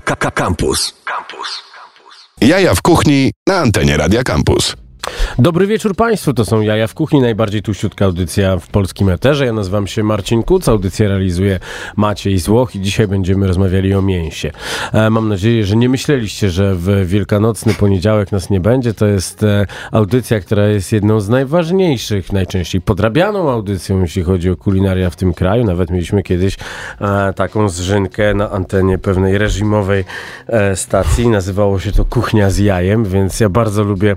Campus. Jaja w kuchni na antenie Radia Campus. Dobry wieczór Państwu, to są Jaja w Kuchni, najbardziej tuściutka audycja w polskim eterze. Ja nazywam się Marcin Kuc, audycję realizuje Maciej Złoch i dzisiaj będziemy rozmawiali o mięsie. E, mam nadzieję, że nie myśleliście, że w wielkanocny poniedziałek nas nie będzie. To jest e, audycja, która jest jedną z najważniejszych, najczęściej podrabianą audycją, jeśli chodzi o kulinaria w tym kraju. Nawet mieliśmy kiedyś e, taką zrzynkę na antenie pewnej reżimowej stacji. Nazywało się to Kuchnia z jajem, więc ja bardzo lubię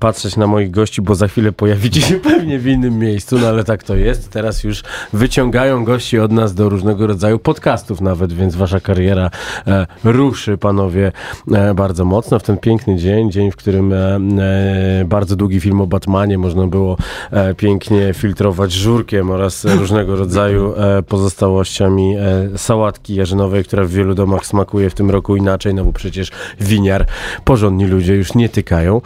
patrzeć patrzeć na moich gości, bo za chwilę pojawicie się pewnie w innym miejscu, no ale tak to jest. Teraz już wyciągają gości od nas do różnego rodzaju podcastów nawet, więc wasza kariera e, ruszy, panowie, e, bardzo mocno w ten piękny dzień, dzień, w którym e, e bardzo długi film o Batmanie można było e, pięknie filtrować żurkiem oraz różnego rodzaju e, pozostałościami sałatki jarzynowej, która w wielu domach smakuje w tym roku inaczej, no bo przecież winiar porządni ludzie już nie tykają.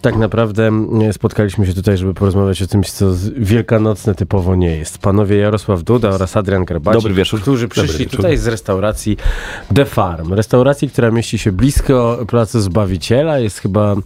tak naprawdę spotkaliśmy się tutaj, żeby porozmawiać o czymś, co wielkanocne typowo nie jest. Panowie Jarosław Duda oraz Adrian Garbacik, Dobry wieczór. którzy przyszli tutaj z restauracji The Farm. Restauracji, która mieści się blisko Placu Zbawiciela. Jest chyba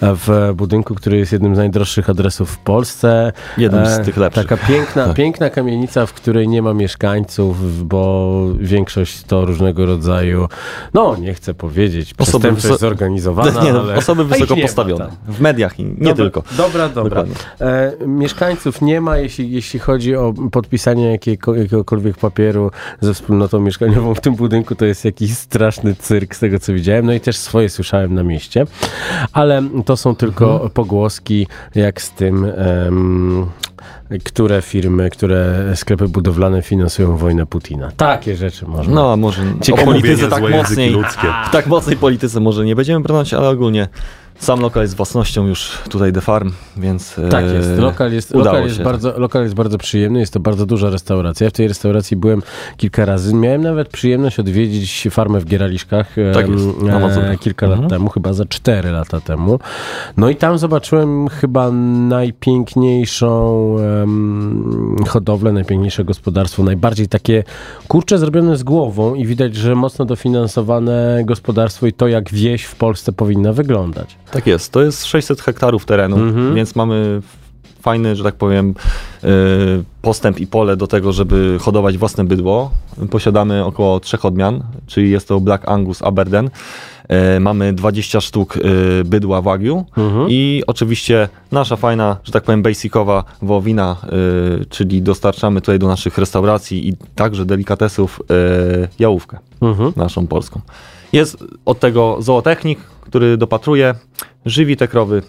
w budynku, który jest jednym z najdroższych adresów w Polsce. Jednym z e, tych lepszych. Taka piękna, piękna kamienica, w której nie ma mieszkańców, bo większość to różnego rodzaju, no nie chcę powiedzieć, przestępczość zorganizowana, nie, no, ale... Osoby wysoko postawione. W mediach i nie dobra, tylko. Dobra, dobra. E, mieszkańców nie ma, jeśli, jeśli chodzi o podpisanie jakiego, jakiegokolwiek papieru ze wspólnotą mieszkaniową w tym budynku, to jest jakiś straszny cyrk z tego, co widziałem. No i też swoje słyszałem na mieście, ale to są tylko mhm. pogłoski, jak z tym... Um, które firmy, które sklepy budowlane finansują wojnę Putina. Takie rzeczy można. No, może Ciekawe o polityce tak mocniej, w tak mocnej polityce może nie będziemy brnąć, ale ogólnie sam lokal jest własnością już tutaj The Farm, więc. Tak jest. E, lokal jest, lokal jest, bardzo, lokal jest bardzo przyjemny. Jest to bardzo duża restauracja. Ja w tej restauracji byłem kilka razy. Miałem nawet przyjemność odwiedzić farmę w Gieraliszkach tak e, kilka mhm. lat temu, chyba za cztery lata temu. No i tam zobaczyłem chyba najpiękniejszą um, hodowlę, najpiękniejsze gospodarstwo. Najbardziej takie kurcze zrobione z głową i widać, że mocno dofinansowane gospodarstwo i to, jak wieś w Polsce powinna wyglądać. Tak jest. To jest 600 hektarów terenu, mhm. więc mamy fajny, że tak powiem, y, postęp i pole do tego, żeby hodować własne bydło. Posiadamy około trzech odmian, czyli jest to Black Angus Aberdeen. Y, mamy 20 sztuk y, bydła Wagyu mhm. i oczywiście nasza fajna, że tak powiem, basicowa wołowina, czyli dostarczamy tutaj do naszych restauracji i także delikatesów jałówkę mhm. naszą polską. Jest od tego zootechnik, który dopatruje, żywi te krowy.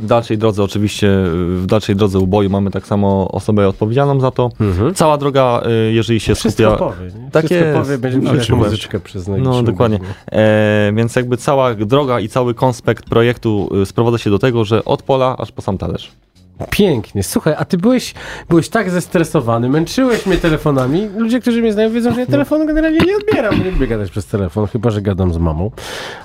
W dalszej drodze, oczywiście, w dalszej drodze uboju mamy tak samo osobę odpowiedzialną za to. Mhm. Cała droga, y, jeżeli się Wszystko skupia. Powie, nie? Tak Wszystko jest. powie, będziemy no, muzyczkę przyznać. No, dokładnie. E, więc jakby cała droga i cały konspekt projektu y, sprowadza się do tego, że od pola aż po sam talerz. Pięknie. Słuchaj, a ty byłeś, byłeś tak zestresowany, męczyłeś mnie telefonami. Ludzie, którzy mnie znają, wiedzą, że ja telefonu generalnie nie odbieram. Nie lubię gadać przez telefon, chyba, że gadam z mamą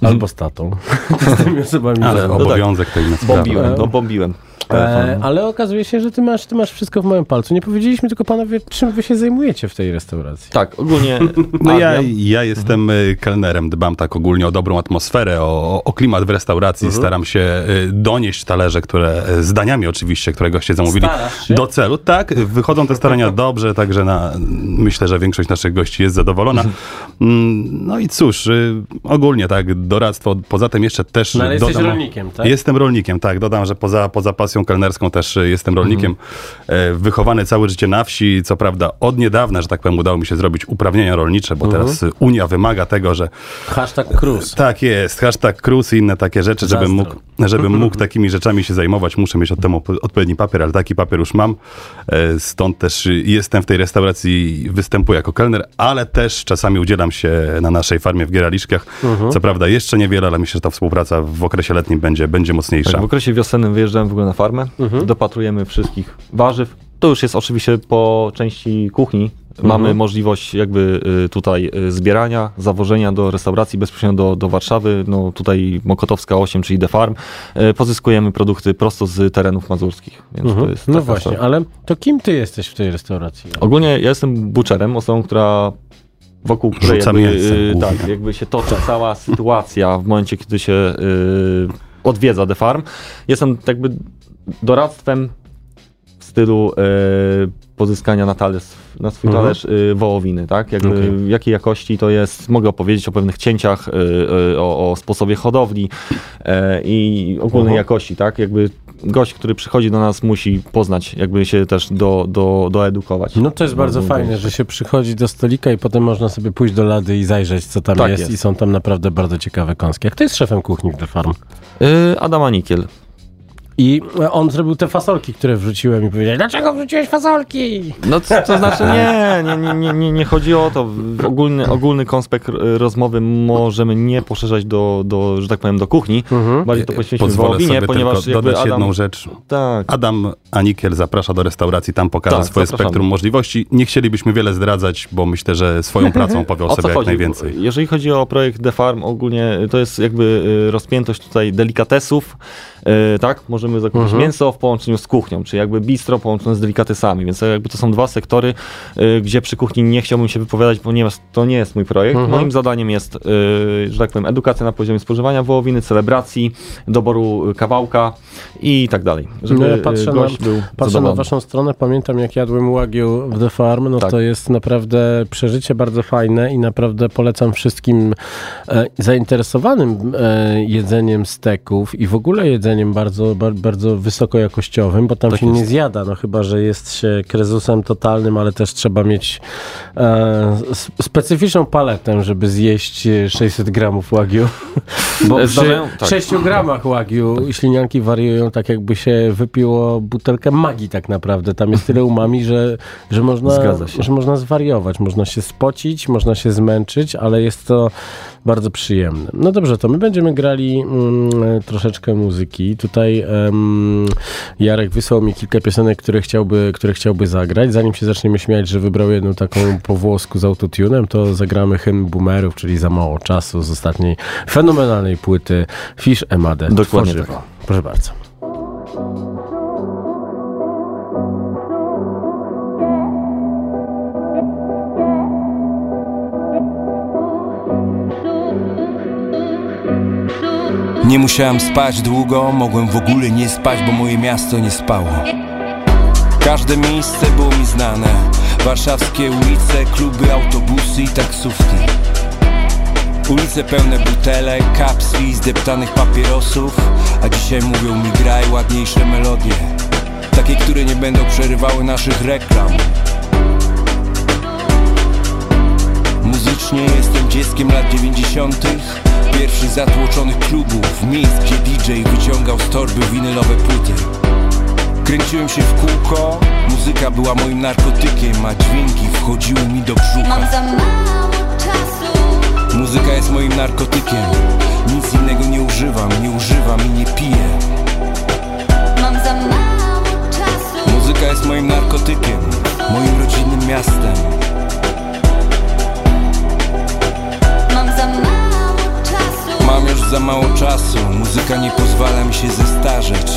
albo z tatą. z tymi osobami. Ale obowiązek no tak. tej Bombiłem, no bombiłem. E, ale okazuje się, że ty masz, ty masz wszystko w moim palcu. Nie powiedzieliśmy tylko panowie, czym wy się zajmujecie w tej restauracji. Tak, ogólnie. No ja, ja jestem mhm. kelnerem, dbam tak ogólnie o dobrą atmosferę, o, o klimat w restauracji. Mhm. Staram się y, donieść talerze, które y, z daniami oczywiście, które goście zamówili do celu. Tak, wychodzą te starania dobrze, także na, myślę, że większość naszych gości jest zadowolona. Mhm. Mm, no i cóż, y, ogólnie tak, doradztwo, poza tym jeszcze też. No ale dodam, jesteś rolnikiem, tak? Jestem rolnikiem, tak. Dodam, że poza, poza pasją kelnerską też e, jestem rolnikiem. Mhm. Wychowany całe życie na wsi, co prawda od niedawna, że tak powiem, udało mi się zrobić uprawnienia rolnicze, bo mhm. teraz Unia wymaga tego, że... Hashtag Cruz. Tak jest, hashtag Cruz i inne takie rzeczy, żebym mógł, żebym mógł takimi rzeczami się zajmować, muszę mieć od temu odpowiedni papier, ale taki papier już mam. E, stąd też jestem w tej restauracji, występuję jako kelner, ale też czasami udzielam się na naszej farmie w Gieraliszkach. Mhm. Co prawda jeszcze niewiele, ale myślę, że ta współpraca w okresie letnim będzie, będzie mocniejsza. Tak, w okresie wiosennym wyjeżdżałem w ogóle na farmę, mhm. dopatrujemy wszystkich warzyw. To już jest oczywiście po części kuchni. Mhm. Mamy możliwość jakby y, tutaj y, zbierania, zawożenia do restauracji bezpośrednio do, do Warszawy. No tutaj Mokotowska 8, czyli The Farm. Y, pozyskujemy produkty prosto z terenów mazurskich. Mhm. no właśnie, ale to kim ty jesteś w tej restauracji? Ogólnie ja jestem butcherem, osobą, która wokół której jakby, tak, jakby się toczy cała sytuacja w momencie, kiedy się y, odwiedza The Farm. Jestem jakby doradztwem stylu y, pozyskania na, talerz, na swój Mhm. talerz y, wołowiny, tak? Jakby, Okej. Jakiej jakości to jest, mogę opowiedzieć o pewnych cięciach, y, y, o, o sposobie hodowli y, i ogólnej Mhm. jakości, tak? Jakby gość, który przychodzi do nas musi poznać, jakby się też do, do, doedukować. No to jest bardzo No, fajne, że się przychodzi do stolika i potem można sobie pójść do lady i zajrzeć, co tam Tak jest, jest. i są tam naprawdę bardzo ciekawe kąski. Jak to jest szefem kuchni Farm? Y, Adama Nikiel. I on zrobił te fasolki, które wrzuciłem i powiedział, dlaczego wrzuciłeś fasolki? No to, to znaczy nie, nie, nie, nie, nie, nie chodzi o to. Ogólny, ogólny konspekt rozmowy możemy nie poszerzać do, do, że tak powiem, do kuchni. Mhm. Bardziej to poświęcimy wołowinie, ponieważ tylko jakby dodać Adam... jedną rzecz. Tak. Adam Anikiel zaprasza do restauracji, tam pokaże Tak, swoje zapraszamy. spektrum możliwości. Nie chcielibyśmy wiele zdradzać, bo myślę, że swoją pracą co sobie jak chodzi? najwięcej. Jeżeli chodzi o projekt The Farm, ogólnie to jest jakby y, rozpiętość tutaj delikatesów, tak? Możemy zakupić Mhm. mięso w połączeniu z kuchnią, czyli jakby bistro połączone z delikatesami, więc jakby to są dwa sektory, y, gdzie przy kuchni nie chciałbym się wypowiadać, ponieważ to nie jest mój projekt. Mhm. Moim zadaniem jest, y, że tak powiem, edukacja na poziomie spożywania wołowiny, celebracji, doboru kawałka i tak dalej, żeby No ja patrzę na- gość był Patrzę na waszą stronę, pamiętam jak jadłem łagiu w The Farm, no Tak. to jest naprawdę przeżycie bardzo fajne i naprawdę polecam wszystkim e, zainteresowanym e, jedzeniem steków i w ogóle jedzeniem bardzo, bar, bardzo wysokojakościowym, bo tam Tak się jest. nie zjada, no chyba, że jest się krezusem totalnym, ale też trzeba mieć e, specyficzną paletę, żeby zjeść e, 600 gramów łagiu, bo przy tak. 6 gramach łagiu ślinianki wariują tak jakby się wypiło butelkę magii tak naprawdę. Tam jest tyle umami, że, że, można, że można zwariować, można się spocić, można się zmęczyć, ale jest to bardzo przyjemne. No dobrze, to my będziemy grali mm, troszeczkę muzyki. Tutaj Jarek wysłał mi kilka piosenek, które chciałby, które chciałby zagrać. Zanim się zaczniemy śmiać, że wybrał jedną taką po włosku z autotunem, to zagramy hymn boomerów, czyli za mało czasu z ostatniej fenomenalnej płyty Fish Emade. Dokładnie tak. Proszę bardzo. Nie musiałem spać długo, mogłem w ogóle nie spać, bo moje miasto nie spało. Każde miejsce było mi znane. Warszawskie ulice, kluby, autobusy i taksówki. Ulice pełne butelek, kapsli, zdeptanych papierosów A dzisiaj mówią mi graj ładniejsze melodie Takie, które nie będą przerywały naszych reklam Muzycznie jestem dzieckiem lat 90. Pierwszych zatłoczonych klubów, miejsc, gdzie DJ wyciągał z torby winylowe płyty. Kręciłem się w kółko, muzyka była moim narkotykiem, a dźwięki wchodziły mi do brzucha. Mam za mało czasu Muzyka jest moim narkotykiem, nic innego nie używam, nie używam i nie piję. Mam za mało czasu Muzyka jest moim narkotykiem, moim rodzinnym miastem. Już za mało czasu, muzyka nie pozwala mi się zestarzeć.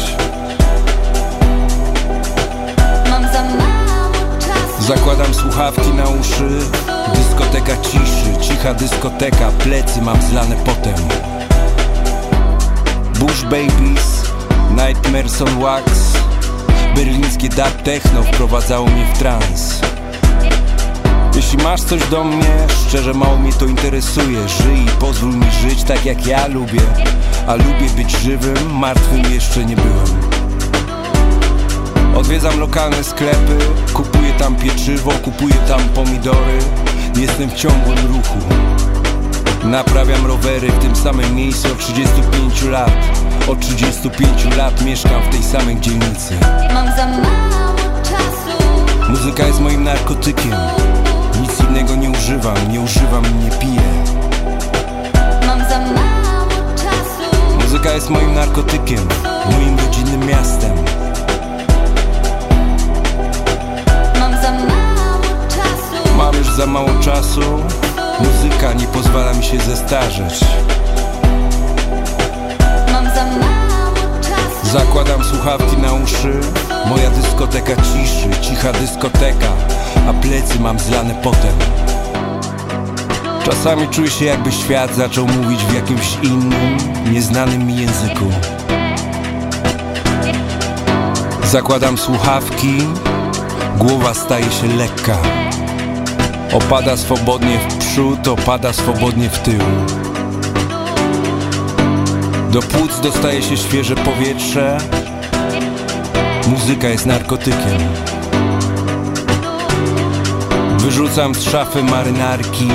Mam za mało czasu. Zakładam słuchawki na uszy. Dyskoteka ciszy, cicha dyskoteka. Plecy mam zlane potem. Bush Babies Nightmares on Wax. Berlińskie dub techno wprowadzało mnie w trans Jeśli masz coś do mnie, szczerze mało mnie to interesuje Żyj i pozwól mi żyć tak jak ja lubię A lubię być żywym, martwym jeszcze nie byłem Odwiedzam lokalne sklepy, kupuję tam pieczywo, kupuję tam pomidory. Jestem w ciągłym ruchu. Naprawiam rowery w tym samym miejscu od 35 lat. Od 35 lat mieszkam w tej samej dzielnicy. Mam za mało czasu Muzyka jest moim narkotykiem. Nic innego nie używam, nie używam i nie piję. Mam za mało czasu Muzyka jest moim narkotykiem, moim rodzinnym miastem. Mam za mało czasu Mam już za mało czasu. Muzyka nie pozwala mi się zestarzeć. Mam za mało czasu Zakładam słuchawki na uszy Moja dyskoteka ciszy, cicha dyskoteka A plecy mam zlane potem Czasami czuję się jakby świat zaczął mówić w jakimś innym, nieznanym mi języku. Zakładam słuchawki, głowa staje się lekka. Opada swobodnie w przód, opada swobodnie w tył. Do płuc dostaje się świeże powietrze. Muzyka jest narkotykiem. Wyrzucam z szafy marynarki,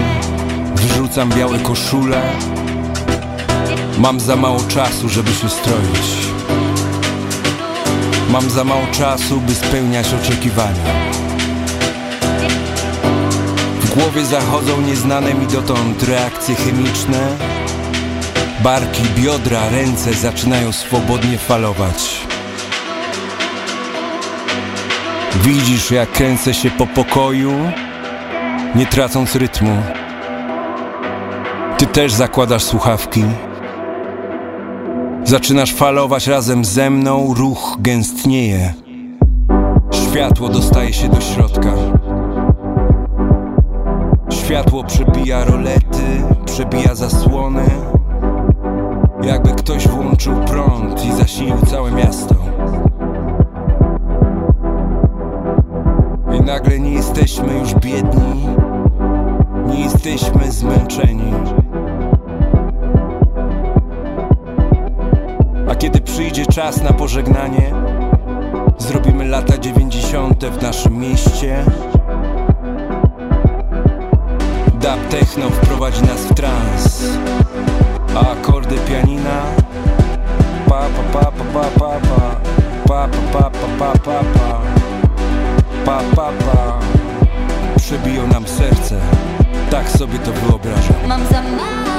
wyrzucam białe koszule. Mam za mało czasu, żeby się stroić. Mam za mało czasu, by spełniać oczekiwania. W głowie zachodzą nieznane mi dotąd reakcje chemiczne. Barki, biodra, ręce zaczynają swobodnie falować. Widzisz, jak kręcę się po pokoju, nie tracąc rytmu. Ty też zakładasz słuchawki. Zaczynasz falować razem ze mną, ruch gęstnieje. Światło dostaje się do środka. Światło przebija rolety, przebija zasłony. Jakby ktoś włączył prąd i zasilił całe miasto. I nagle nie jesteśmy już biedni, czas na pożegnanie. Zrobimy lata dziewięćdziesiąte w naszym mieście. Dub techno wprowadzi nas w trans. A akordy pianina. Pa pa pa pa pa pa pa. Pa pa pa pa pa pa pa. Pa pa pa. Przebiją nam serce. Tak sobie to wyobrażam. Mam za mało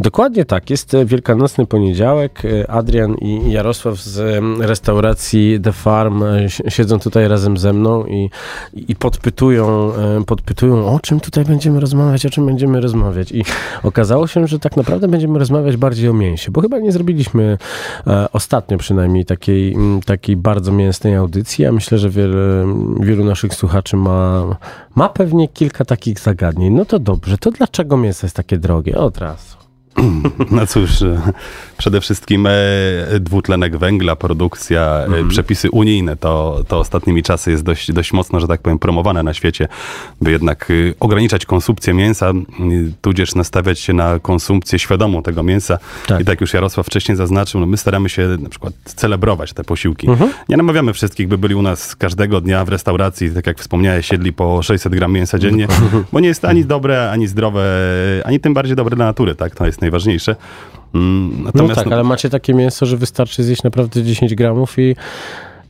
Dokładnie tak. Jest e, wielkanocny poniedziałek. E, Adrian i Jarosław z restauracji The Farm e, si- siedzą tutaj razem ze mną i, i podpytują, podpytują, o czym tutaj będziemy rozmawiać, o czym będziemy rozmawiać. I okazało się, że tak naprawdę będziemy rozmawiać bardziej o mięsie, bo chyba nie zrobiliśmy ostatnio przynajmniej takiej, takiej bardzo mięsnej audycji. Ja myślę, że wielu naszych słuchaczy ma, ma pewnie kilka takich zagadnień. No to dobrze, to dlaczego mięso jest takie drogie? Od razu. No cóż, e, przede wszystkim e, dwutlenek węgla, produkcja, e, przepisy unijne, to, to ostatnimi czasy jest dość, dość mocno, że tak powiem, promowane na świecie, by jednak e, ograniczać konsumpcję mięsa, m, tudzież nastawiać się na konsumpcję świadomą tego mięsa. Tak. I tak już Jarosław wcześniej zaznaczył, no my staramy się na przykład celebrować te posiłki. Nie namawiamy wszystkich, by byli u nas każdego dnia w restauracji, tak jak wspomniałeś, jedli po 600 gram mięsa dziennie, bo nie jest ani dobre, ani zdrowe, ani tym bardziej dobre dla natury, tak? To jest najważniejsze. Mm, No Natomiast tak, ale macie takie mięso, że wystarczy zjeść naprawdę 10 gramów i,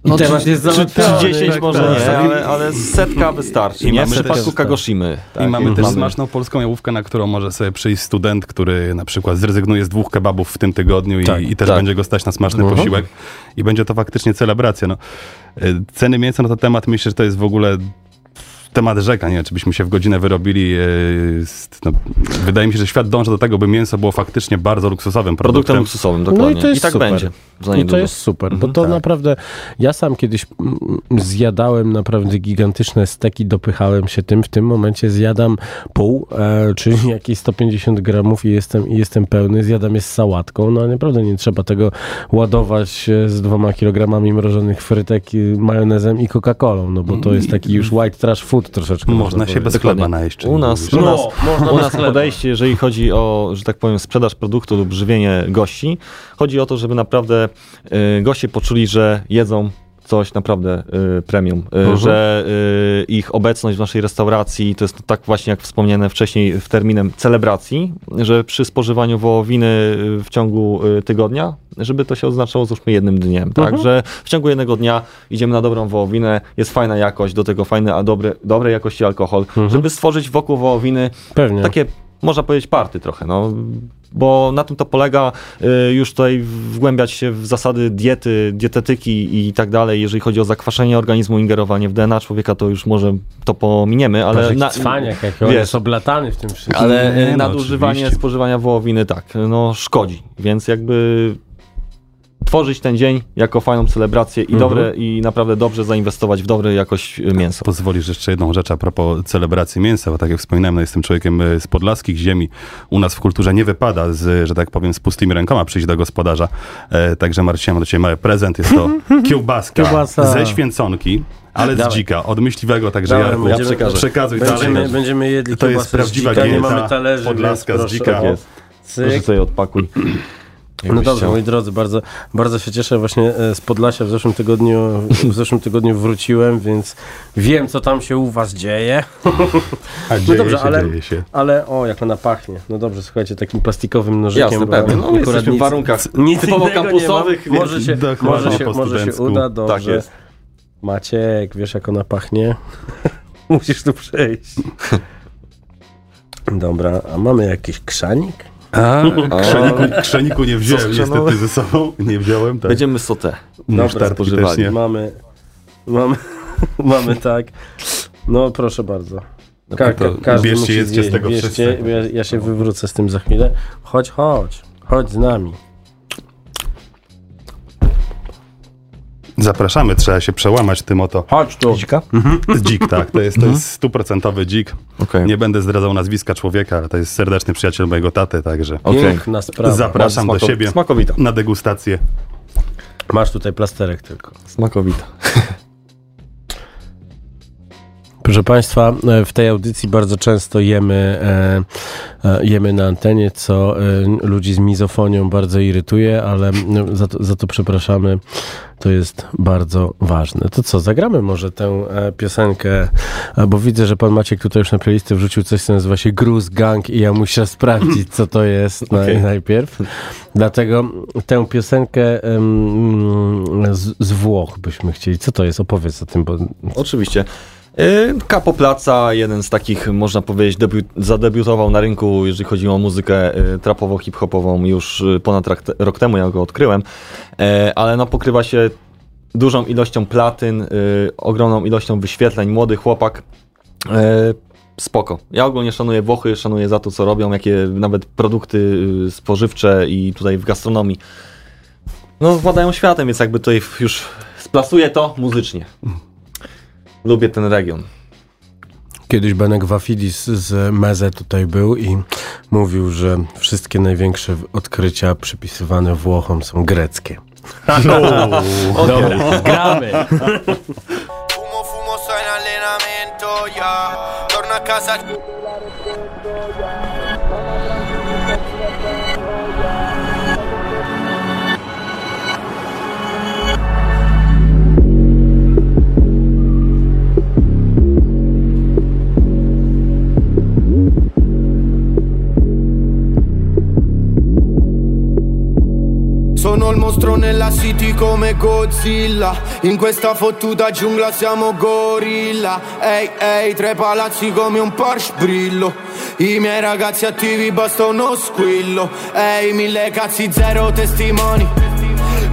i temat jest załatwiony. 10 Tak, może tak. nie, ale, ale setka wystarczy. I nie? mamy W przypadku też- Kagoshimy. Tak, I mamy też mamy- smaczną polską jałówkę, na którą może sobie przyjść student, który na przykład zrezygnuje z dwóch kebabów w tym tygodniu i, Tak, i też tak. będzie go stać na smaczny posiłek. I będzie to faktycznie celebracja. No, y, ceny mięsa, no to temat myślę, że to jest w ogóle temat rzeka, nie wiem, czy byśmy się w godzinę wyrobili. z- No, wydaje mi się, że świat dąży do tego, by mięso było faktycznie bardzo luksusowym Produktem produktem. luksusowym, dokładnie. No i to jest tak super. będzie. I to niedługo. jest super, bo Mhm, to tak. naprawdę, ja sam kiedyś mm, zjadałem naprawdę gigantyczne steki, dopychałem się tym, w tym momencie zjadam pół, e, czyli jakieś 150 gramów i jestem, i jestem pełny, zjadam je z sałatką, no naprawdę nie trzeba tego ładować e, z dwoma kilogramami mrożonych frytek, i majonezem i Coca-Colą, no bo to jest taki już white trash food troszeczkę. Można się bez chleba najeść. U nas, u nas, można u nas podejście, jeżeli chodzi o, że tak powiem, sprzedaż produktu lub żywienie gości, chodzi o to, żeby naprawdę y, goście poczuli, że jedzą coś naprawdę y, premium, y, Mhm. że y, ich obecność w naszej restauracji to jest tak właśnie jak wspomniane wcześniej w terminem celebracji, że przy spożywaniu wołowiny y, w ciągu y, tygodnia, żeby to się oznaczało załóżmy jednym dniem, tak, Mhm. że w ciągu jednego dnia idziemy na dobrą wołowinę, jest fajna jakość, do tego fajny, a dobry, dobrej jakości alkohol, żeby stworzyć wokół wołowiny Pewnie. takie można powiedzieć, party trochę, no. Bo na tym to polega, y, już tutaj wgłębiać się w zasady diety, dietetyki i tak dalej. Jeżeli chodzi o zakwaszenie organizmu, ingerowanie w DNA człowieka, to już może to pominiemy, ale... Ale na- cwaniak, jak on jest oblatany w tym wszystkim. ale Nie, y, no, nadużywanie oczywiście. spożywania wołowiny tak, no szkodzi, więc jakby tworzyć ten dzień jako fajną celebrację i dobre i naprawdę dobrze zainwestować w dobre jakość y, mięso. Pozwolisz jeszcze jedną rzecz a propos celebracji mięsa, bo tak jak wspominałem, no jestem człowiekiem e, z podlaskich ziemi. U nas w kulturze nie wypada, z, że tak powiem, z pustymi rękoma przyjść do gospodarza. E, także Marcin, mam do ciebie mały prezent. Jest to kiełbaska Kiełbasa. ze święconki, ale z Dawaj. dzika, od myśliwego, także Dawaj, Jarku, będziemy- przekażę. przekazuj Będziemy, dalej. będziemy jedli To jest kiełbasę z prawdziwa dzika, nie dieta mamy talerzy, podlaska więc z proszę, dzika. Jest. Proszę sobie odpakuj. No dobrze, chciał. moi drodzy, bardzo, bardzo się cieszę. Właśnie e, z Podlasia w zeszłym tygodniu, w zeszłym tygodniu wróciłem, więc wiem, co tam się u was dzieje. A dzieje dobrze, się, ale- dzieje się. Ale o, jak ona pachnie. No dobrze, słuchajcie, takim plastikowym nożykiem. Jasne, pewnie. No, akurat jesteśmy w nic- warunkach nic typowo nie kampusowych, mam. Może się, może się, może się uda, dobrze. Tak jest. Maciek, wiesz jak ona pachnie? Musisz tu przejść. Dobra, a mamy jakiś krzanik? A, krzeniku, krzeniku nie wziąłem niestety ze sobą. Nie wziąłem, tak. Będziemy sauté. Musztardki spożywali. Mamy, mamy, mamy tak. No proszę bardzo. Ka- to ka- każdy bierzcie, musi jedzcie z tego Bierzcie, ja się wywrócę z tym za chwilę. Chodź, chodź. Chodź z nami. Zapraszamy, trzeba się przełamać tym oto. Chodź tu. Dzika? Dzik, tak, to jest, to jest stuprocentowy dzik. Okej. Nie będę zdradzał nazwiska człowieka, ale to jest serdeczny przyjaciel mojego taty, także Okej. Piękna sprawa. zapraszam do siebie Smakowita. na degustację. Masz tutaj plasterek tylko. Smakowita. Proszę Państwa, e, w tej audycji bardzo często jemy, e, e, jemy na antenie, co ludzi z mizofonią bardzo irytuje, ale m, za to, za to przepraszamy. To jest bardzo ważne. To co, zagramy może tę piosenkę, bo widzę, że pan Maciek tutaj już na playlistę wrzucił coś, co nazywa się Gruz Gang i ja muszę sprawdzić, co to jest Okej. najpierw. Dlatego tę piosenkę z, z Włoch byśmy chcieli. Co to jest? Opowiedz o tym, bo Oczywiście. Yy, Capo Placa, jeden z takich, można powiedzieć, debiut, zadebiutował na rynku, jeżeli chodzi o muzykę y, trapowo-hip-hopową już y, ponad rok, te, rok temu, ja go odkryłem, ale no pokrywa się dużą ilością platyn, y, ogromną ilością wyświetleń, młody chłopak, spoko. Ja ogólnie szanuję Włochy, szanuję za to, co robią, jakie nawet produkty y, spożywcze i tutaj w gastronomii no władają światem, więc jakby tutaj już splasuję to muzycznie. Lubię ten region. Kiedyś Benek Wafidis z Meze tutaj był i mówił, że wszystkie największe odkrycia przypisywane Włochom są greckie. Dobra, gramy. Fumo, fumo, sto in allenamento, yeah. Torno a casa. Sono il mostro nella city come Godzilla. In questa fottuta giungla siamo gorilla. Ehi, ehi, tre palazzi come un Porsche brillo. I miei ragazzi attivi basta uno squillo. Ehi, mille cazzi, zero testimoni.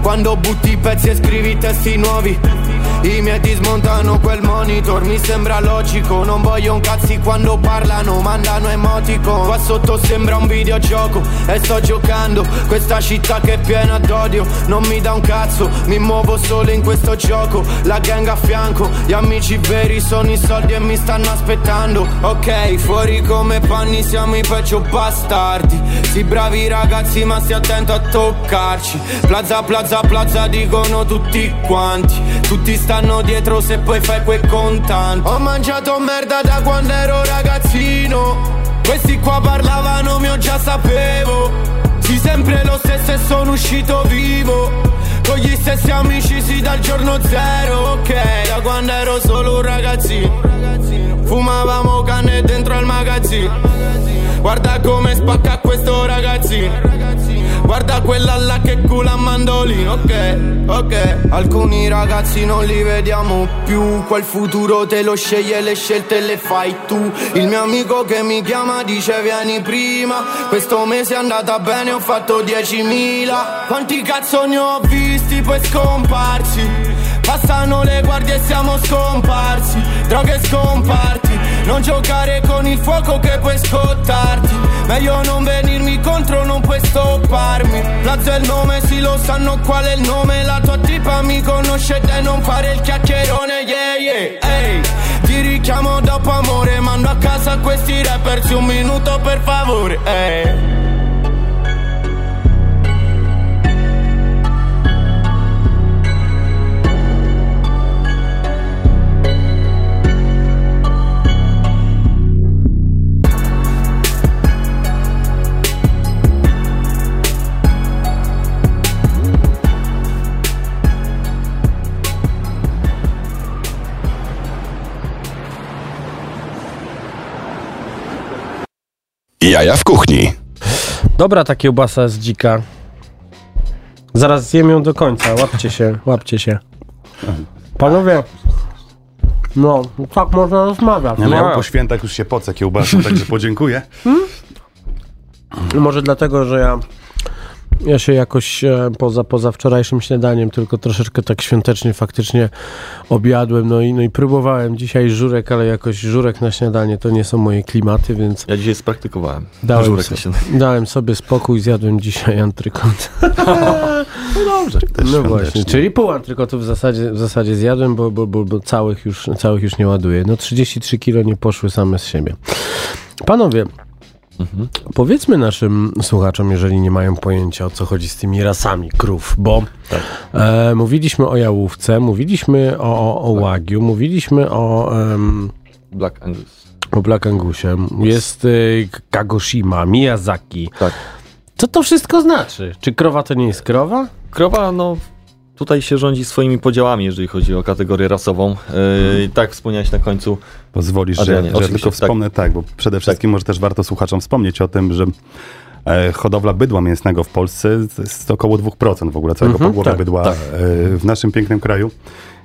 Quando butti pezzi e scrivi testi nuovi i miei dismontano quel monitor, mi sembra logico. Non vogliono cazzi quando parlano, mandano emoticon Qua sotto sembra un videogioco e sto giocando. Questa città che è piena d'odio, non mi dà un cazzo. Mi muovo solo in questo gioco, la gang a fianco. Gli amici veri sono i soldi e mi stanno aspettando. Ok, fuori come panni siamo i peggio bastardi. Sì bravi ragazzi ma stai attento a toccarci. Plaza, plaza, plaza dicono tutti quanti. Tutti stanno dietro se poi fai quei contanti Ho mangiato merda da quando ero ragazzino. Questi qua parlavano mio già sapevo. Sì sempre lo stesso e sono uscito vivo. Con gli stessi amici sì dal giorno zero. Ok, da quando ero solo un ragazzino. Fumavamo canne dentro al magazzino. Guarda come spacca questo ragazzino Guarda quella là che cula a mandolino, ok, ok. Alcuni ragazzi non li vediamo più. Quel futuro te lo sceglie, le scelte le fai tu. Il mio amico che mi chiama dice vieni prima. Questo mese è andata bene, ho fatto 10.000. Quanti cazzo ne ho visti poi scomparsi? Passano le guardie e siamo scomparsi Droghe scomparti Non giocare con il fuoco che puoi scottarti. Meglio non venirmi contro, non puoi stopparmi. Plaza è il nome, sì lo sanno qual è il nome. La tua tipa mi conosce e non fare il chiacchierone Yeah, yeah, ehi Ti richiamo dopo amore. Mando a casa questi rappers un minuto per favore Ehi Jaja w kuchni. Dobra ta kiełbasa z dzika. Zaraz zjem ją do końca. Łapcie się, łapcie się. Panowie, no, tak można rozmawiać. Ja No. miałem po świętach już się poce kiełbasą, także podziękuję. Może dlatego, że ja, ja się jakoś e, poza, poza wczorajszym śniadaniem tylko troszeczkę tak świątecznie faktycznie objadłem. No i, no i próbowałem dzisiaj żurek, ale jakoś żurek na śniadanie to nie są moje klimaty, więc Ja dzisiaj spraktykowałem. dałem, Żurek so, na śniadanie. dałem sobie spokój, zjadłem dzisiaj antrykot. Dobrze, też No właśnie, czyli pół antrykotów w zasadzie, w zasadzie zjadłem, bo, bo, bo, bo całych, już, całych już nie ładuję. No 33 kilo nie poszły same z siebie. Panowie, powiedzmy naszym słuchaczom, jeżeli nie mają pojęcia o co chodzi z tymi rasami krów, bo e, mówiliśmy o jałówce, mówiliśmy o, o, o łagiu, mówiliśmy o... em, Black Angus. o Black Angusie, jest y, Kagoshima, Miyazaki. Tak. Co to wszystko znaczy? Czy krowa to nie jest krowa? Krowa, no tutaj się rządzi swoimi podziałami, jeżeli chodzi o kategorię rasową. Yy, tak wspomniałeś na końcu. Pozwolisz, że, Adrianie, że oczywiście, tylko wspomnę, tak, bo przede wszystkim może też warto słuchaczom wspomnieć o tym, że e, hodowla bydła mięsnego w Polsce jest około 2% w ogóle całego Mhm, tak, bydła tak. e, w naszym pięknym kraju.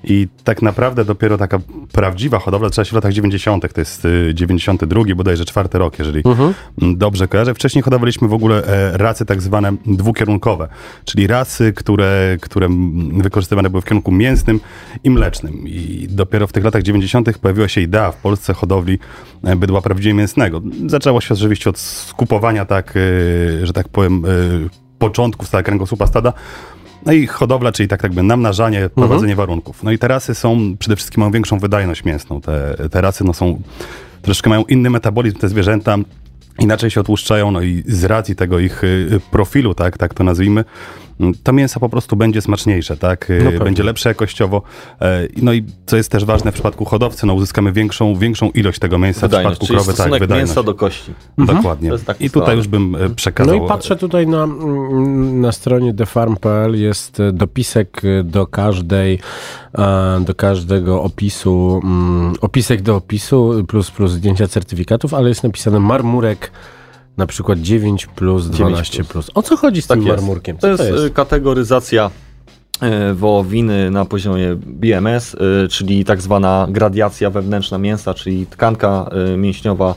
I tak naprawdę dopiero taka prawdziwa hodowla zaczęła się w latach 90., to jest y, 92, bodajże czwarty rok, jeżeli Mhm. dobrze kojarzę. Wcześniej hodowaliśmy w ogóle e, rasy tak zwane dwukierunkowe, czyli rasy, które, które wykorzystywane były w kierunku mięsnym i mlecznym. I dopiero w tych latach 90. pojawiła się idea w Polsce hodowli e, bydła prawdziwie mięsnego. Zaczęło się oczywiście od skupowania, tak, e, że tak powiem, początków kręgosłupa stada, no i hodowla, czyli tak jakby namnażanie, prowadzenie warunków. No i te rasy są, przede wszystkim mają większą wydajność mięsną. Te, te rasy no są, troszeczkę mają inny metabolizm, te zwierzęta inaczej się otłuszczają, no i z racji tego ich y, profilu, tak, tak to nazwijmy, to mięso po prostu będzie smaczniejsze, tak, y, No pewnie. będzie lepsze jakościowo. E, No i co jest też ważne w przypadku hodowcy, no uzyskamy większą, większą ilość tego mięsa w Wydajność, przypadku czyli krowy, tak, wydajność. mięsa do kości. Dokładnie. To jest taki I tutaj już bym e, przekazał. No i patrzę tutaj na, na stronie thefarm.pl jest e, dopisek do każdej, do każdego opisu, mm, opisek do opisu plus plus zdjęcia certyfikatów, ale jest napisane marmurek na przykład 9 plus 12 plus. O co chodzi z Tak tym jest. marmurkiem? To jest, y, kategoryzacja y, wołowiny na poziomie BMS, y, czyli tak zwana gradiacja wewnętrzna mięsa, czyli tkanka mięśniowa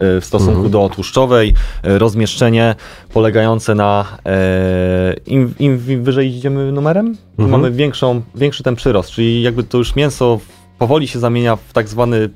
w stosunku Mhm. do tłuszczowej, rozmieszczenie polegające na im, im wyżej idziemy numerem, Mhm. mamy większą, większy ten przyrost, czyli jakby to już mięso powoli się zamienia w tak zwany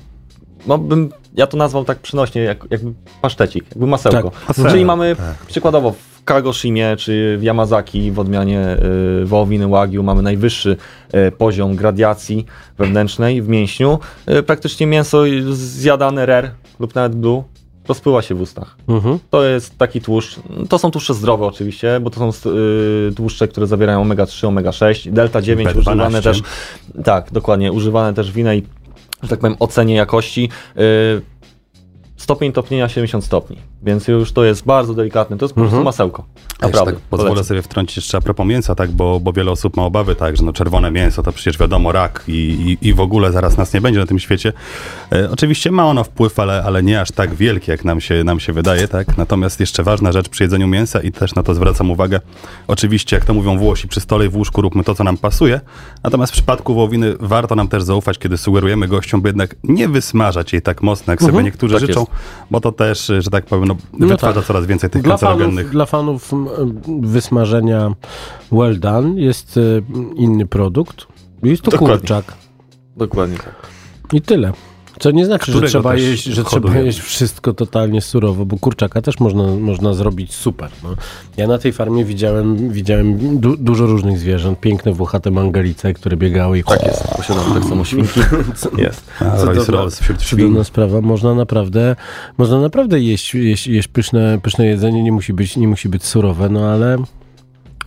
no bym, ja to nazwał tak przynośnie, jak, jakby pasztecik, jakby masełko. masełko, Czyli mamy tak. przykładowo w Kagoshimie czy w Yamazaki w odmianie y, wołowiny Wagyu mamy najwyższy y, poziom gradiacji wewnętrznej w mięśniu. Y, praktycznie mięso zjadane rare lub nawet blue rozpływa się w ustach. Mhm. To jest taki tłuszcz. To są tłuszcze zdrowe oczywiście, bo to są y, tłuszcze, które zawierają omega-3, omega-6, delta 9 B12. używane też. Tak, dokładnie, używane też w innej, że tak powiem, ocenie jakości. Y, stopień topnienia 70 stopni, więc już to jest bardzo delikatne, to jest po prostu Mhm. masełko. Naprawdę, tak pozwolę polecam. sobie wtrącić jeszcze a propos mięsa, tak, bo, bo wiele osób ma obawy, tak, że no czerwone mięso to przecież wiadomo rak i, i, i w ogóle zaraz nas nie będzie na tym świecie. E, oczywiście ma ono wpływ, ale, ale nie aż tak wielki, jak nam się, nam się wydaje, tak. Natomiast jeszcze ważna rzecz przy jedzeniu mięsa i też na to zwracam uwagę. Oczywiście, jak to mówią Włosi, przy stole i w łóżku róbmy to, co nam pasuje. Natomiast w przypadku wołowiny warto nam też zaufać, kiedy sugerujemy gościom, by jednak nie wysmażać jej tak mocno, jak sobie niektórzy tak życzą, jest. Bo to też, że tak powiem, no, No wytwarza tak. coraz więcej tych Dla fanów, kancerogennych dla fanów wysmażenia well done jest e, inny produkt. Jest to Dokładnie. kurczak. Dokładnie tak. I tyle. Co nie znaczy, że trzeba, jeść, że trzeba jeść wszystko totalnie surowo, bo kurczaka też można, można zrobić super. No. Ja na tej farmie widziałem, widziałem du dużo różnych zwierząt, piękne włochate mangalice, które biegały i Tak jest, posiadam tak samo świnki. Jest. Cudowna sprawa, można naprawdę, można naprawdę jeść, jeść, jeść pyszne, pyszne jedzenie, nie musi, być, nie musi być surowe, no ale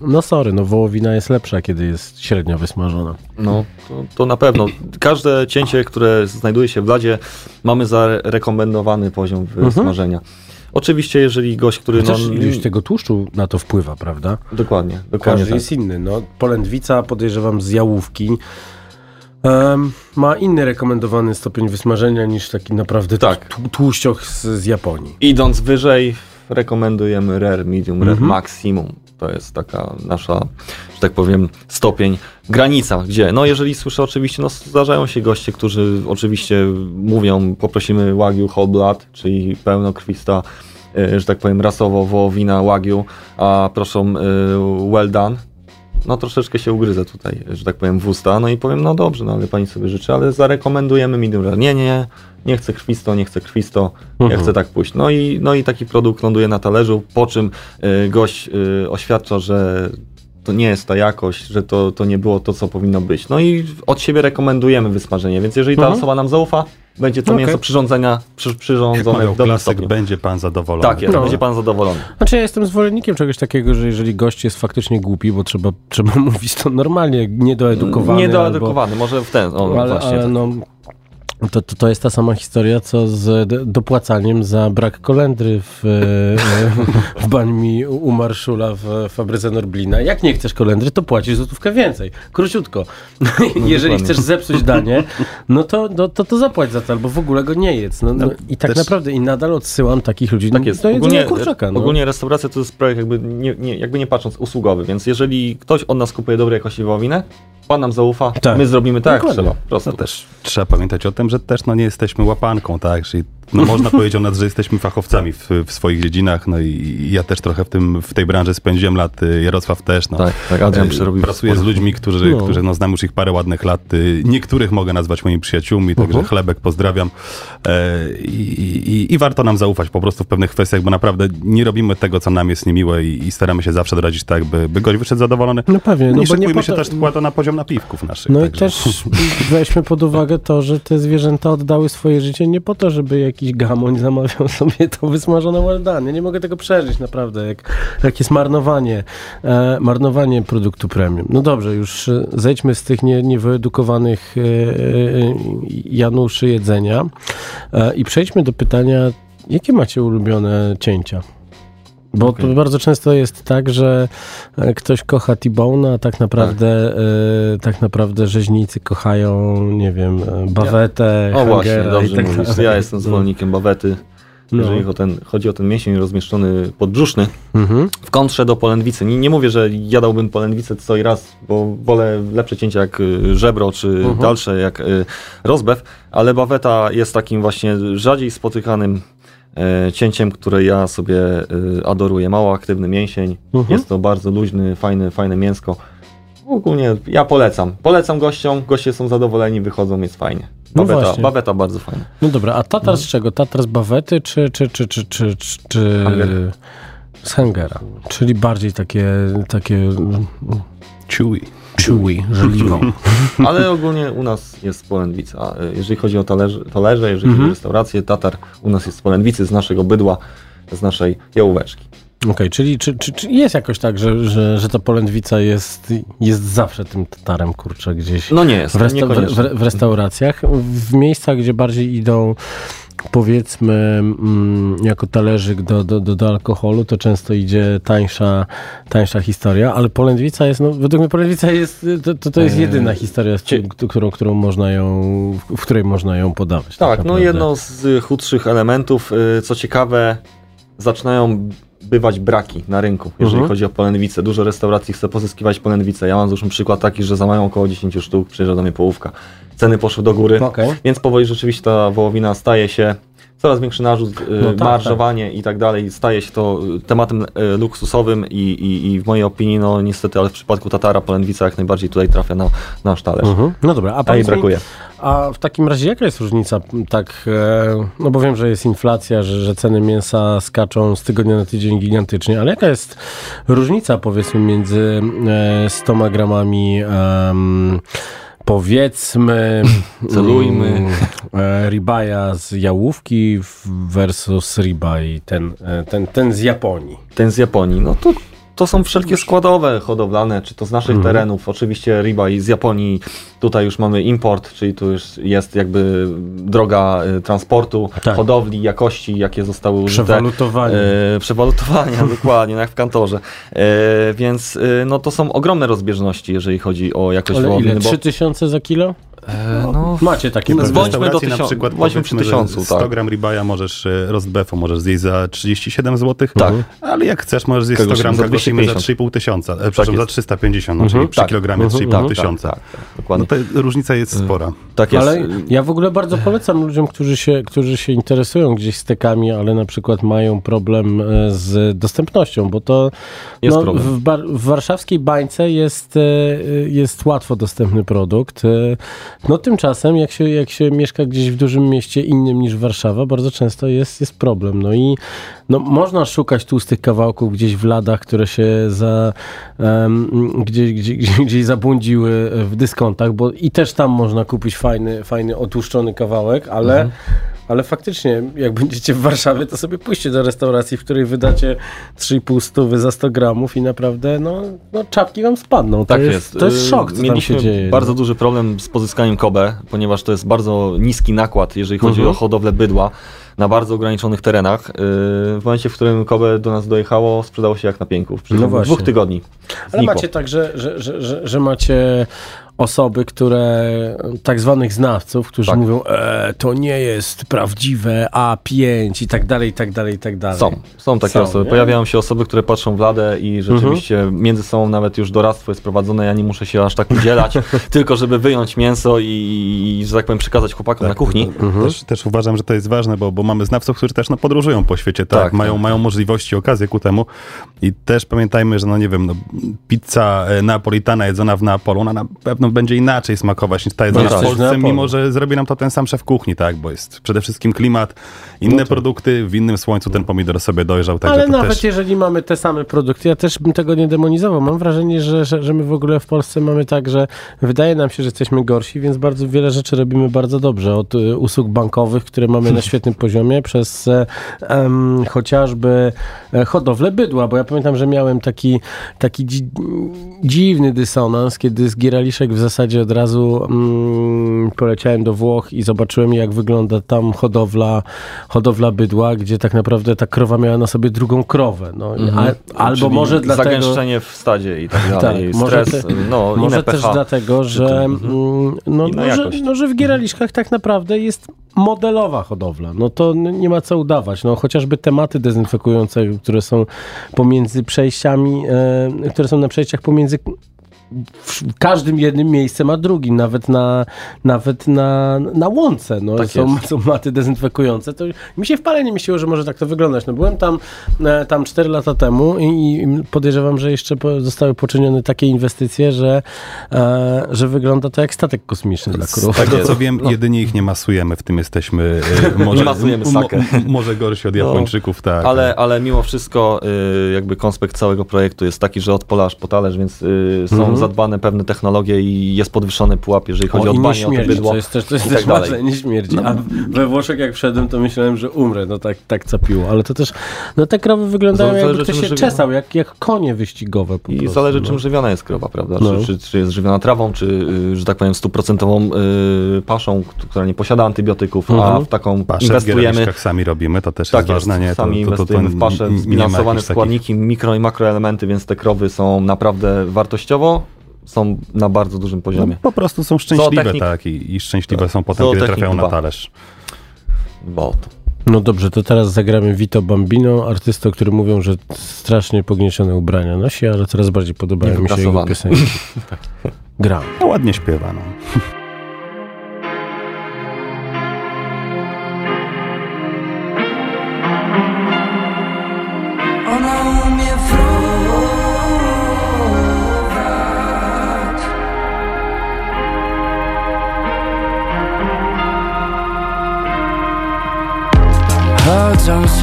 no sorry, no wołowina jest lepsza, kiedy jest średnio wysmażona. No, to, to na pewno. Każde cięcie, które znajduje się w bladzie, mamy zarekomendowany poziom wysmażenia. Oczywiście, jeżeli gość, który... Chociaż no, ilość tego tłuszczu na to wpływa, prawda? Dokładnie, dokładnie Każdy tak. jest inny. No, polędwica, podejrzewam, z jałówki em, ma inny rekomendowany stopień wysmażenia niż taki naprawdę Tak. tł- tłuścioch z, z Japonii. Idąc wyżej, rekomendujemy rare, medium, rare, Mhm. maximum. To jest taka nasza, że tak powiem, stopień, granica, gdzie, no jeżeli słyszę oczywiście, no zdarzają się goście, którzy oczywiście mówią, poprosimy Wagyu whole blood, czyli pełnokrwista, e, że tak powiem, rasowo wołowina Wagyu, a proszą e, well done, no troszeczkę się ugryzę tutaj, że tak powiem, w usta, no i powiem, no dobrze, no ale pani sobie życzy, ale zarekomendujemy medium rare. Nie, nie, nie, chcę krwisto, nie chcę krwisto, ja Mhm. chcę tak pójść. No i, no i taki produkt ląduje na talerzu, po czym y, gość y, oświadcza, że to nie jest ta jakość, że to, to nie było to, co powinno być. No i od siebie rekomendujemy wysmażenie, więc jeżeli ta Mhm. osoba nam zaufa, będzie to Okej. mięso przyrządzenia, przy, przyrządzone w klasyk, stopniu. będzie pan zadowolony. Tak jest, No. będzie pan zadowolony. Znaczy ja jestem zwolennikiem czegoś takiego, że jeżeli gość jest faktycznie głupi, bo trzeba, trzeba mówić to normalnie, niedoedukowany. Niedoedukowany, może w ten, o, Albo, ale, właśnie. ale tak. no, to, to, to jest ta sama historia, co z dopłacaniem za brak kolendry w, e, w bańmi u Marszula w fabryce Norblina. Jak nie chcesz kolendry, to płacisz złotówkę więcej. Króciutko. Jeżeli dokładnie. chcesz zepsuć danie, no to, no, to, to zapłać za to, albo w ogóle go nie jedz. No, no, I tak też- naprawdę i nadal odsyłam takich ludzi Tak jest. do Ogólnie, kurczaka. No. ogólnie restauracja to jest projekt jakby nie, nie, jakby nie patrząc usługowy, więc jeżeli ktoś od nas kupuje dobrej jakości wołowinę, pan nam zaufa, Tak. my zrobimy tak, Dokładnie. trzeba. Po prostu. No też trzeba pamiętać o tym, że też no, nie jesteśmy łapanką, tak? Czyli no, można powiedzieć o nas, że jesteśmy fachowcami w, w swoich dziedzinach, no i ja też trochę w, tym, w tej branży spędziłem lat, y, Jarosław też. No. Tak, tak, Adrian Y, przerobił Pracuję z ludźmi, którzy, No. którzy no, znam już ich parę ładnych lat. y, Niektórych mogę nazwać moimi przyjaciółmi, także Mhm. chlebek pozdrawiam. E, I, i, I warto nam zaufać po prostu w pewnych kwestiach, bo naprawdę nie robimy tego, co nam jest niemiłe i, i staramy się zawsze doradzić tak, by, by gość wyszedł zadowolony. No pewnie, no I bo nie się to- też składa na poziom napiwków naszych. No i także. też weźmy pod uwagę to, że te zwierzęta oddały swoje życie nie po to, żeby jakiś gamoń zamawiał sobie to wysmażone. Ja nie mogę tego przeżyć, naprawdę. Jak, jak jest marnowanie, e, marnowanie produktu premium. No dobrze, już e, zejdźmy z tych nie, niewyedukowanych e, e, Januszy jedzenia e, i przejdźmy do pytania, jakie macie ulubione cięcia? Bo Okej. to bardzo często jest tak, że e, ktoś kocha T-Bone'a, a tak naprawdę, e, tak naprawdę rzeźnicy kochają, nie wiem, e, bawetę, O właśnie, dobrze tak mówisz. Ja jestem zwolennikiem bawety. No. Jeżeli o ten, chodzi o ten mięsień rozmieszczony podbrzuszny, Mhm. w kontrze do polędwicy. Nie, nie mówię, że jadałbym polędwicę co i raz, bo wolę lepsze cięcia jak y, żebro, czy Mhm. dalsze jak y, rozbew, ale baweta jest takim właśnie rzadziej spotykanym cięciem, które ja sobie y, adoruję. Mało aktywny mięsień, Mhm. jest to bardzo luźny, fajny, fajne mięsko. Ogólnie ja polecam. Polecam gościom, goście są zadowoleni, wychodzą, jest fajnie. No Baweta, właśnie. baweta bardzo fajna. No dobra, a tatar z czego? Tatar z bawety czy, czy, czy, czy, czy, czy, Hanger. z hangera? Czyli bardziej takie, takie mm, Chewy. Chewy, żeliwą. Ale ogólnie u nas jest polędwica. Jeżeli chodzi o talerze, talerze jeżeli chodzi o restaurację, tatar u nas jest z polędwicy, z naszego bydła, z naszej jałóweczki. Okej, czyli czy, czy, czy jest jakoś tak, że, że, że ta polędwica jest, jest zawsze tym tatarem, kurczę, gdzieś No nie jest, w, resta- w, w restauracjach, w miejscach, gdzie bardziej idą powiedzmy mm, jako talerzyk do, do, do, do alkoholu, to często idzie tańsza, tańsza historia, ale polędwica jest, no według mnie polędwica jest, to, to, to jest Eee, jedyna historia, którą, którą, można ją, w której można ją podawać. Tak, no naprawdę. jedno z chudszych elementów. y, Co ciekawe, zaczynają bywać braki na rynku, jeżeli Mhm. chodzi o polędwicę. Dużo restauracji chce pozyskiwać polędwicę. Ja mam zresztą przykład taki, że zamawiam około 10 sztuk, przyjeżdża do mnie połówka. Ceny poszły do góry, Okej. więc powoli rzeczywiście ta wołowina staje się coraz większy narzut, y, No tak, marżowanie i tak dalej. Staje się to y, tematem y, luksusowym i, i, i w mojej opinii, no niestety, ale w przypadku Tatara polędwica jak najbardziej tutaj trafia na nasz talerz. Mhm. No dobra, a A jej brakuje. A w takim razie jaka jest różnica tak, e, no bo wiem, że jest inflacja, że, że ceny mięsa skaczą z tygodnia na tydzień gigantycznie, ale jaka jest różnica powiedzmy między e, 100 gramami em, powiedzmy Celujmy. mm, e, ribaja z jałówki versus ribaj ten, e, ten, ten z Japonii. Ten z Japonii, no to, to są wszelkie składowe hodowlane, czy to z naszych Mhm. terenów. Oczywiście ryba i z Japonii, tutaj już mamy import, czyli tu już jest jakby droga y, transportu, Tak. hodowli, jakości, jakie zostały użyte. Przewalutowanie. E, przewalutowania, dokładnie, jak w kantorze. E, więc y, no, to są ogromne rozbieżności, jeżeli chodzi o jakość Ale ile? wołowiny. bo- 3000 za kilo? E, no, Macie takie No. Bądźmy do restauracji na przykład bądźmy przy tysiącu, 100 tak. gram ribaja możesz, e, roast możesz zjeść za 37 zł. Tak. Ale jak chcesz, możesz zjeść 100 Kagoshima gram za kagoshimy za 250. 3,5 tysiąca. E, przepraszam, za jest. 350, no, Mhm. czyli przy Tak. kilogramie Mhm, 3,5 mhm. tysiąca. Tak, tak, dokładnie. No to różnica jest spora. tak jest. Ale ja w ogóle bardzo polecam ludziom, którzy się, którzy się interesują gdzieś stekami, ale na przykład mają problem e, z dostępnością, bo to Jest no, problem. w, bar- w warszawskiej bańce jest, e, jest łatwo dostępny produkt. No tymczasem, jak się, jak się mieszka gdzieś w dużym mieście innym niż Warszawa, bardzo często jest, jest problem. No i no, można szukać tłustych kawałków gdzieś w ladach, które się za, em, gdzieś, gdzieś, gdzieś, zabłądziły w dyskontach, bo i też tam można kupić fajny, fajny otłuszczony kawałek, ale, ale faktycznie, jak będziecie w Warszawie, to sobie pójście do restauracji, w której wydacie 3,5 stówy za 100 gramów i naprawdę, no, no czapki wam spadną. To Tak jest, jest. To jest szok, co tam Mieliśmy się dzieje. bardzo no. duży problem z pozyskaniem Kobe, ponieważ to jest bardzo niski nakład, jeżeli chodzi Mhm. o hodowlę bydła na bardzo ograniczonych terenach. Y, W momencie, w którym Kobe do nas dojechało, sprzedało się jak na pięku. W No dwóch tygodni. Ale Znikło. macie tak, że, że, że, że macie osoby, które, tak zwanych znawców, którzy Tak. mówią, e, to nie jest prawdziwe A5 i tak dalej, i tak dalej, i tak dalej. Są, są takie Są, osoby. nie? Pojawiają się osoby, które patrzą w ladę i rzeczywiście między sobą nawet już doradztwo jest prowadzone. Ja nie muszę się aż tak udzielać, tylko żeby wyjąć mięso i, i, że tak powiem, przekazać chłopakom na kuchni. Też, też uważam, że to jest ważne, bo, bo mamy znawców, którzy też no, podróżują po świecie, tak, Tak, mają, tak. mają możliwości, okazję ku temu i też pamiętajmy, że no nie wiem, no, pizza e, napolitana jedzona w Neapolu, ona na pewno będzie inaczej smakować niż ta jedzona w Polsce, mimo że zrobi nam to ten sam szef kuchni, tak, bo jest przede wszystkim klimat, inne produkty, w innym słońcu ten pomidor sobie dojrzał, także Ale to nawet też... jeżeli mamy te same produkty, ja też bym tego nie demonizował. Mam wrażenie, że, że, że my w ogóle w Polsce mamy tak, że wydaje nam się, że jesteśmy gorsi, więc bardzo wiele rzeczy robimy bardzo dobrze. Od y, usług bankowych, które mamy na świetnym poziomie, przez em, chociażby e, hodowlę bydła, bo ja pamiętam, że miałem taki, taki dzi dziwny dysonans, kiedy z Gieraliszek w zasadzie od razu mm, poleciałem do Włoch i zobaczyłem, jak wygląda tam hodowla, hodowla bydła, gdzie tak naprawdę ta krowa miała na sobie drugą krowę. No, a, albo Czyli może dlatego... Zagęszczenie w stadzie i tak dalej, Tak, może stres, te- no, Może też pH. dlatego, że, mm, no, no, że, no, że w Gieraliszkach tak naprawdę jest modelowa hodowla. No to nie ma co udawać. No, chociażby tematy dezynfekujące, które są pomiędzy przejściami, e, które są na przejściach pomiędzy w każdym jednym miejscem a drugim, nawet na, nawet na, na łące. No, Tak są, jest. są maty dezynfekujące. To mi się w pale nie myśliło, że może tak to wyglądać. No, byłem tam, e, tam 4 lata temu i, i podejrzewam, że jeszcze zostały poczynione takie inwestycje, że, e, że wygląda to jak statek kosmiczny dla Z krów. tego co jest. wiem, jedynie ich nie masujemy, w tym jesteśmy e, może, masujemy sakę. mo- może gorsi od No, Japończyków, tak. Ale, ale mimo wszystko y, jakby konspekt całego projektu jest taki, że od pola aż po talerz, więc y, są są zadbane pewne technologie i jest podwyższony pułap, jeżeli chodzi o, o i nie dbanie o to śmierdzi, bydło. to jest też, to jest też tak ważne, nie śmierdzi. A we Włoszech jak wszedłem, to myślałem, że umrę, no tak, tak capiło. Ale to też, no te krowy wyglądają Zależy, jakby ktoś się żywią. czesał, jak, jak konie wyścigowe po I prostu, zależy no. czym żywiona jest krowa, prawda? No. Czy, czy, czy jest żywiona trawą, czy, y, że tak powiem, stuprocentową y, paszą, która nie posiada antybiotyków, a Mhm. w taką Pasze w inwestujemy. Gieraliszkach sami robimy, to też Tak jest ważne, nie? jest, To- sami to, to, to, inwestujemy w paszę, nie- nie ma zbilansowane jakichś takich- składniki, mikro i makroelementy, więc te krowy są naprawdę wartościowo, są na bardzo dużym No, poziomie. po prostu są szczęśliwe, Zootechnik- tak, i, i szczęśliwe są potem, kiedy Zootechnik trafiają na talerz. Bo to. No dobrze, to teraz zagramy Vito Bambino, artystę, o którym mówią, że strasznie pogniecione ubrania nosi, ale coraz bardziej podobają mi się jego piosenki. tak. Gram. No, ładnie śpiewa, no.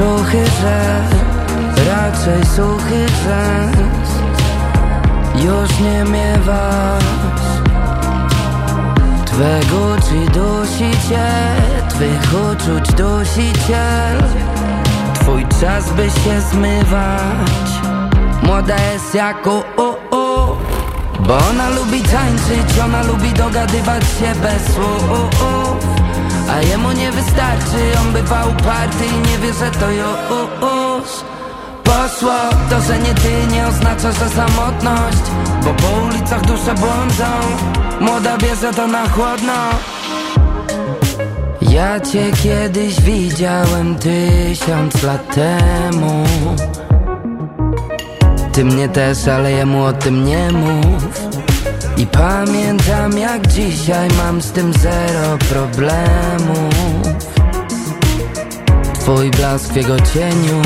Suchy rzek, raczej suchy rzęs Już nie miewasz. Twego ci dusi cię, twych uczuć dusiciel Twój czas by się zmywać. Młoda jest jak u, u, u. Bo ona lubi tańczyć, ona lubi dogadywać się bez słów A jemu nie wystarczy, on bywa uparty i nie wie, że to już Poszło, to, że nie ty nie oznacza, że samotność Bo po ulicach dusze błądzą. Młoda bierze to na chłodno. Ja cię kiedyś widziałem tysiąc lat temu. Ty mnie też, ale jemu o tym nie mów I pamiętam jak dzisiaj mam z tym zero problemów. Twój blask w jego cieniu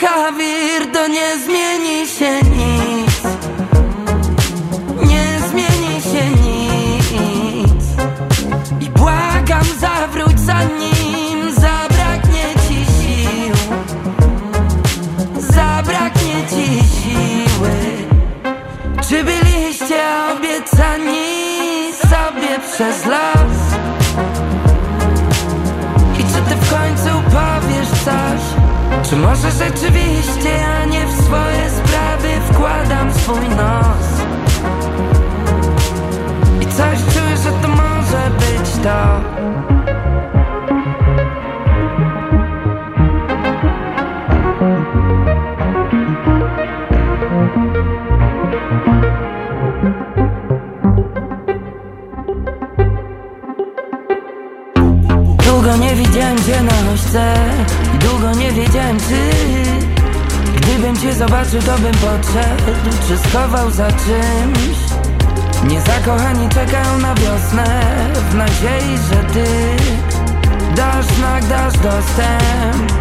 nim na może rzeczywiście ja nie w swoje sprawy wkładam swój nos? I coś czuję, że to może być to zobaczył to bym podszedł Czy schował za czymś. Niezakochani czekają na wiosnę W nadziei, że ty Dasz znak, dasz dostęp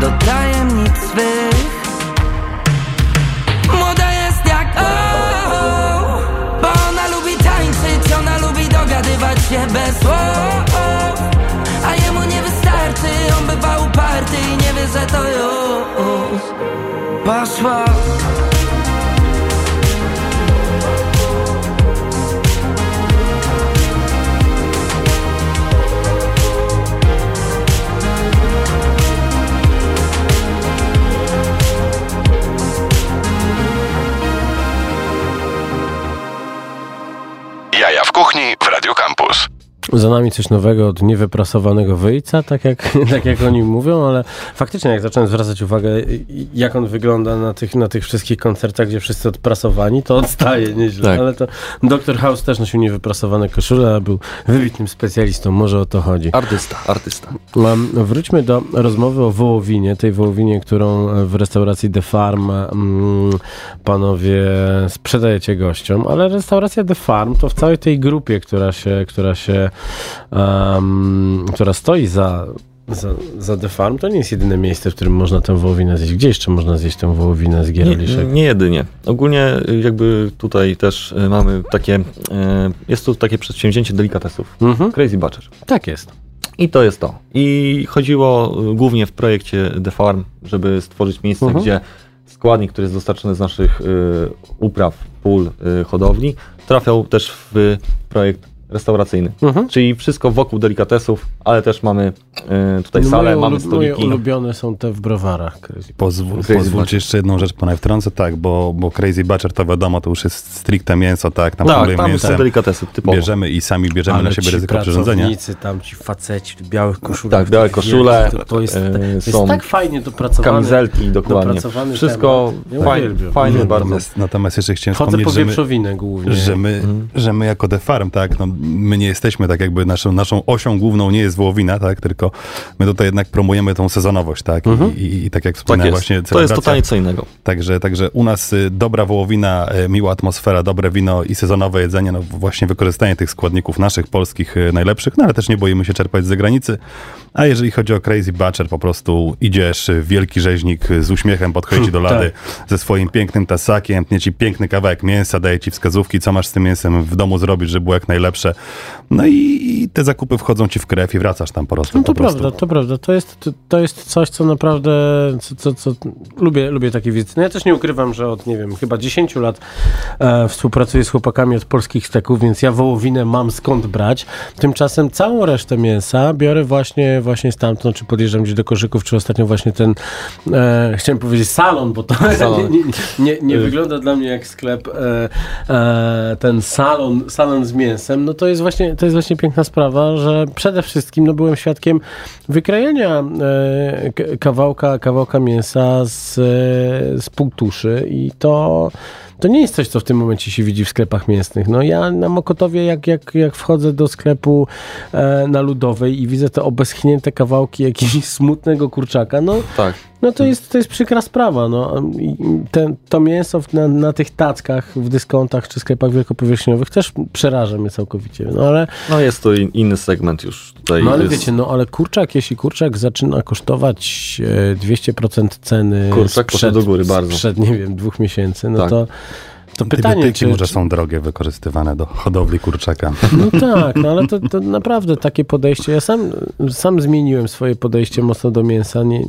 Do tajemnic swych. Młoda jest jak o, Bo ona lubi tańczyć, ona lubi dogadywać się bez słów. A jemu nie wystarczy, on bywa uparty i nie wie, że to już Poszło Jaja Za nami coś nowego od niewyprasowanego wyjca, tak jak, tak jak oni mówią, ale faktycznie jak zacząłem zwracać uwagę, jak on wygląda na tych, na tych wszystkich koncertach, gdzie wszyscy odprasowani, to odstaje nieźle. Tak. Ale to Dr. House też nosił niewyprasowane koszule, a był wybitnym specjalistą, może o to chodzi. Artysta, artysta. Um, wróćmy do rozmowy o wołowinie, tej wołowinie, którą w restauracji The Farm mm, panowie sprzedajecie gościom, ale restauracja The Farm to w całej tej grupie, która się, która się em, która stoi za, za, za The Farm, to nie jest jedyne miejsce, w którym można tę wołowinę zjeść. Gdzie jeszcze można zjeść tę wołowinę z Nie, gieraliszek? nie jedynie. Ogólnie y, jakby tutaj też y, mamy takie, y, jest tu takie przedsięwzięcie delikatesów. Mhm. Crazy Butcher. Tak jest. I to jest to. I chodziło głównie w projekcie The Farm, żeby stworzyć miejsce, Mhm. gdzie składnik, który jest dostarczony z naszych y, upraw, pól, y, hodowli, trafiał też w projekt restauracyjny. Mhm. Czyli wszystko wokół delikatesów, ale też mamy y, tutaj No, salę, mamy ulu- moje stoliki. ulubione są te w browarach. Crazy. Pozwól, Crazy pozwólcie jeszcze jedną rzecz ponad wtrącę, tak, bo, bo Crazy Butcher to wiadomo, to już jest stricte mięso, tak, tam Tak, tam są mięsem, delikatesy typowo. bierzemy i sami bierzemy na siebie ryzyko przyrządzenia. pracownicy, tam ci faceci w białych koszulach. Tak, białe koszule, To, to, jest, e, to jest są tak fajnie dopracowane. Kamizelki, dokładnie. dopracowany Wszystko temat. Ja fajnie, uwielbiam. fajnie Mhm. bardzo. Natomiast, natomiast jeszcze chciałem Chodzę wspomnieć, po że my, wieprzowinę głównie. że my, Mhm. że my jako The Farm, tak, no, my nie jesteśmy tak jakby naszą, naszą osią główną nie jest wołowina, tak, tylko my tutaj jednak promujemy tą sezonowość, tak, I, i, i tak jak Tak wspomniałem jest. właśnie To jest totalnie co innego. Także, także u nas y, dobra wołowina, y, miła atmosfera, dobre wino i sezonowe jedzenie, no właśnie wykorzystanie tych składników naszych, polskich, y, najlepszych, no ale też nie boimy się czerpać z zagranicy. A jeżeli chodzi o Crazy Butcher, po prostu idziesz, wielki rzeźnik z uśmiechem podchodzi do lady ze swoim pięknym tasakiem, tnie ci piękny kawałek mięsa, daje ci wskazówki, co masz z tym mięsem w domu zrobić, żeby było jak najlepsze. No i, i te zakupy wchodzą ci w krew i wracasz tam po prostu. No to prostu. prawda, to prawda. To jest, to, to jest coś, co naprawdę, co, co, co lubię, lubię takie wizyty. No ja też nie ukrywam, że od, nie wiem, chyba 10 lat e, współpracuję z chłopakami od polskich steków, więc ja wołowinę mam skąd brać. Tymczasem całą resztę mięsa biorę właśnie, właśnie stamtąd, czy podjeżdżam gdzieś do koszyków, czy ostatnio właśnie ten, e, chciałem powiedzieć salon, bo to Salon. nie, nie, nie, nie wygląda dla mnie jak sklep, e, e, ten salon, salon z mięsem, no to jest właśnie, to jest właśnie piękna sprawa, że przede wszystkim no, byłem świadkiem wykrajania e, kawałka, kawałka mięsa z, e, z półtuszy i to to nie jest coś, co w tym momencie się widzi w sklepach mięsnych. No ja na Mokotowie, jak, jak, jak wchodzę do sklepu e, na Ludowej i widzę te obeschnięte kawałki jakiegoś smutnego kurczaka, no Tak. no to jest, to jest przykra sprawa. No. Ten, to mięso na, na tych tackach w dyskontach czy sklepach wielkopowierzchniowych też przeraża mnie całkowicie. No ale, No jest to in, inny segment już tutaj. no, ale jest, wiecie, no ale kurczak, jeśli kurczak zaczyna kosztować e, 200% ceny Kurczak poszedł do góry bardzo. sprzed, nie wiem, dwóch miesięcy, no Tak. to, to pytanie, Antybiotyki czy, może czy, są drogie wykorzystywane do hodowli kurczaka. No tak, no ale to, to naprawdę takie podejście. Ja sam, sam zmieniłem swoje podejście mocno do mięsa nie,